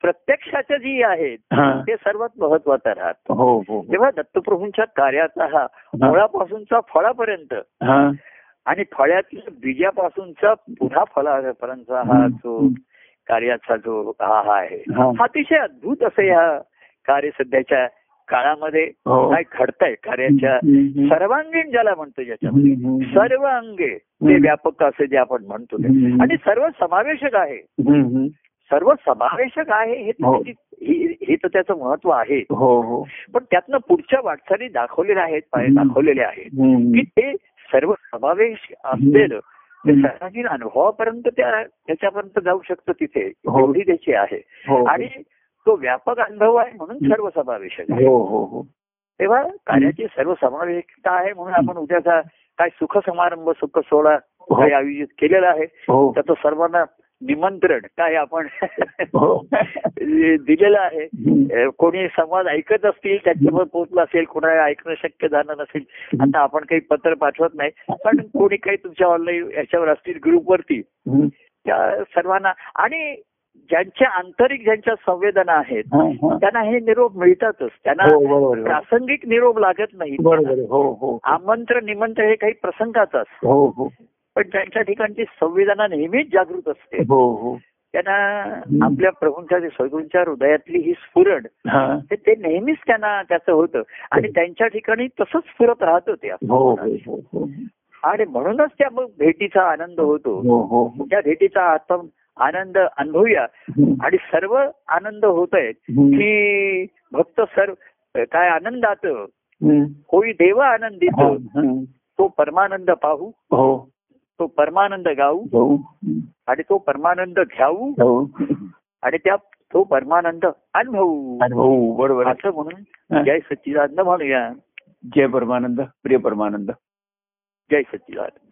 S2: प्रत्यक्षाच्या जी आहेत
S1: हा.
S2: ते सर्वात महत्वाचं राहत.
S1: हो हो
S2: तेव्हा दत्तप्रभूंच्या कार्याचा हा मुळापासूनचा फळापर्यंत
S1: हा.
S2: आणि फळ्यातल्या बीजापासूनचा पुन्हा फळापर्यंतचा हा जो. कार्याचा जो हा हा आहे.
S1: हा.
S2: हा अतिशय अद्भुत असं ह्या कार्य सध्याच्या काळामध्ये
S1: हो.
S2: काय घडतंय कार्याच्या. सर्वांगीण ज्याला म्हणतो ज्याच्यामध्ये. सर्व अंगे ते. व्यापक असे जे आपण म्हणतो. आणि सर्व समावेशक आहे. सर्व समावेशक आहे हे
S1: हो.
S2: हे हे तर त्याचं महत्त्व आहे
S1: हो हो
S2: पण त्यातनं पुढच्या वाटचाली दाखवलेल्या आहेत. दाखवलेल्या आहेत. की ते सर्व समावेश असलेलं ते. सर्वांगीण अनुभवापर्यंत त्या त्याच्यापर्यंत जाऊ शकतं तिथे
S1: हो.
S2: एवढी त्याची आहे
S1: हो
S2: आणि तो व्यापक अनुभव आहे म्हणून सर्व समावेशक आहे.
S1: हो हो हो.
S2: तेव्हा कार्याची सर्व समावेशकता आहे म्हणून आपण उद्याचा काय सुख समारंभ सुख सोहळा काही आयोजित केलेला आहे
S1: हो.
S2: त्याचं सर्वांना निमंत्रण काय आपण
S1: हो.
S2: दिलेलं आहे. कोणी संवाद ऐकत असतील त्यांच्यावर पोहोचला असेल कोणाला ऐकणं शक्य झालं नसेल आता आपण काही पत्र पाठवत नाही पण कोणी काही तुमच्या ऑनलाईन याच्यावर असतील ग्रुपवरती. त्या सर्वांना आणि ज्यांच्या आंतरिक ज्यांच्या संवेदना आहेत. त्यांना हे निरोप मिळतातच. त्यांना
S1: हो.
S2: प्रासंगिक निरोप लागत नाही.
S1: हो हो.
S2: आमंत्रण निमंत्रण हे काही प्रसंगाच
S1: हो
S2: पण त्यांच्या ठिकाणची संवेदना नेहमीच जागृत असते. त्यांना आपल्या प्रभूंच्या सद्गुरूंच्या हृदयातली ही स्फुरण ते नेहमीच त्यांना त्याचं होतं. आणि त्यांच्या ठिकाणी तसंच स्फुरत राहत होते आणि म्हणूनच त्या मग भेटीचा आनंद होतो. त्या भेटीचा आता आनंद अनुभवूया. आणि सर्व आनंद होत आहेत. की भक्त सर्व काय आनंदात. होई देव आनंदित. तो परमानंद पाहू.
S1: हो.
S2: तो परमानंद गाऊ.
S1: हो.
S2: आणि तो परमानंद घ्याऊ.
S1: हो.
S2: आणि त्या तो परमानंद अनुभवू.
S1: हो बरोबर.
S2: असं म्हणून जय सच्चिदानंद म्हणूया.
S1: जय परमानंद. प्रिय परमानंद.
S2: जय सच्चिदानंद.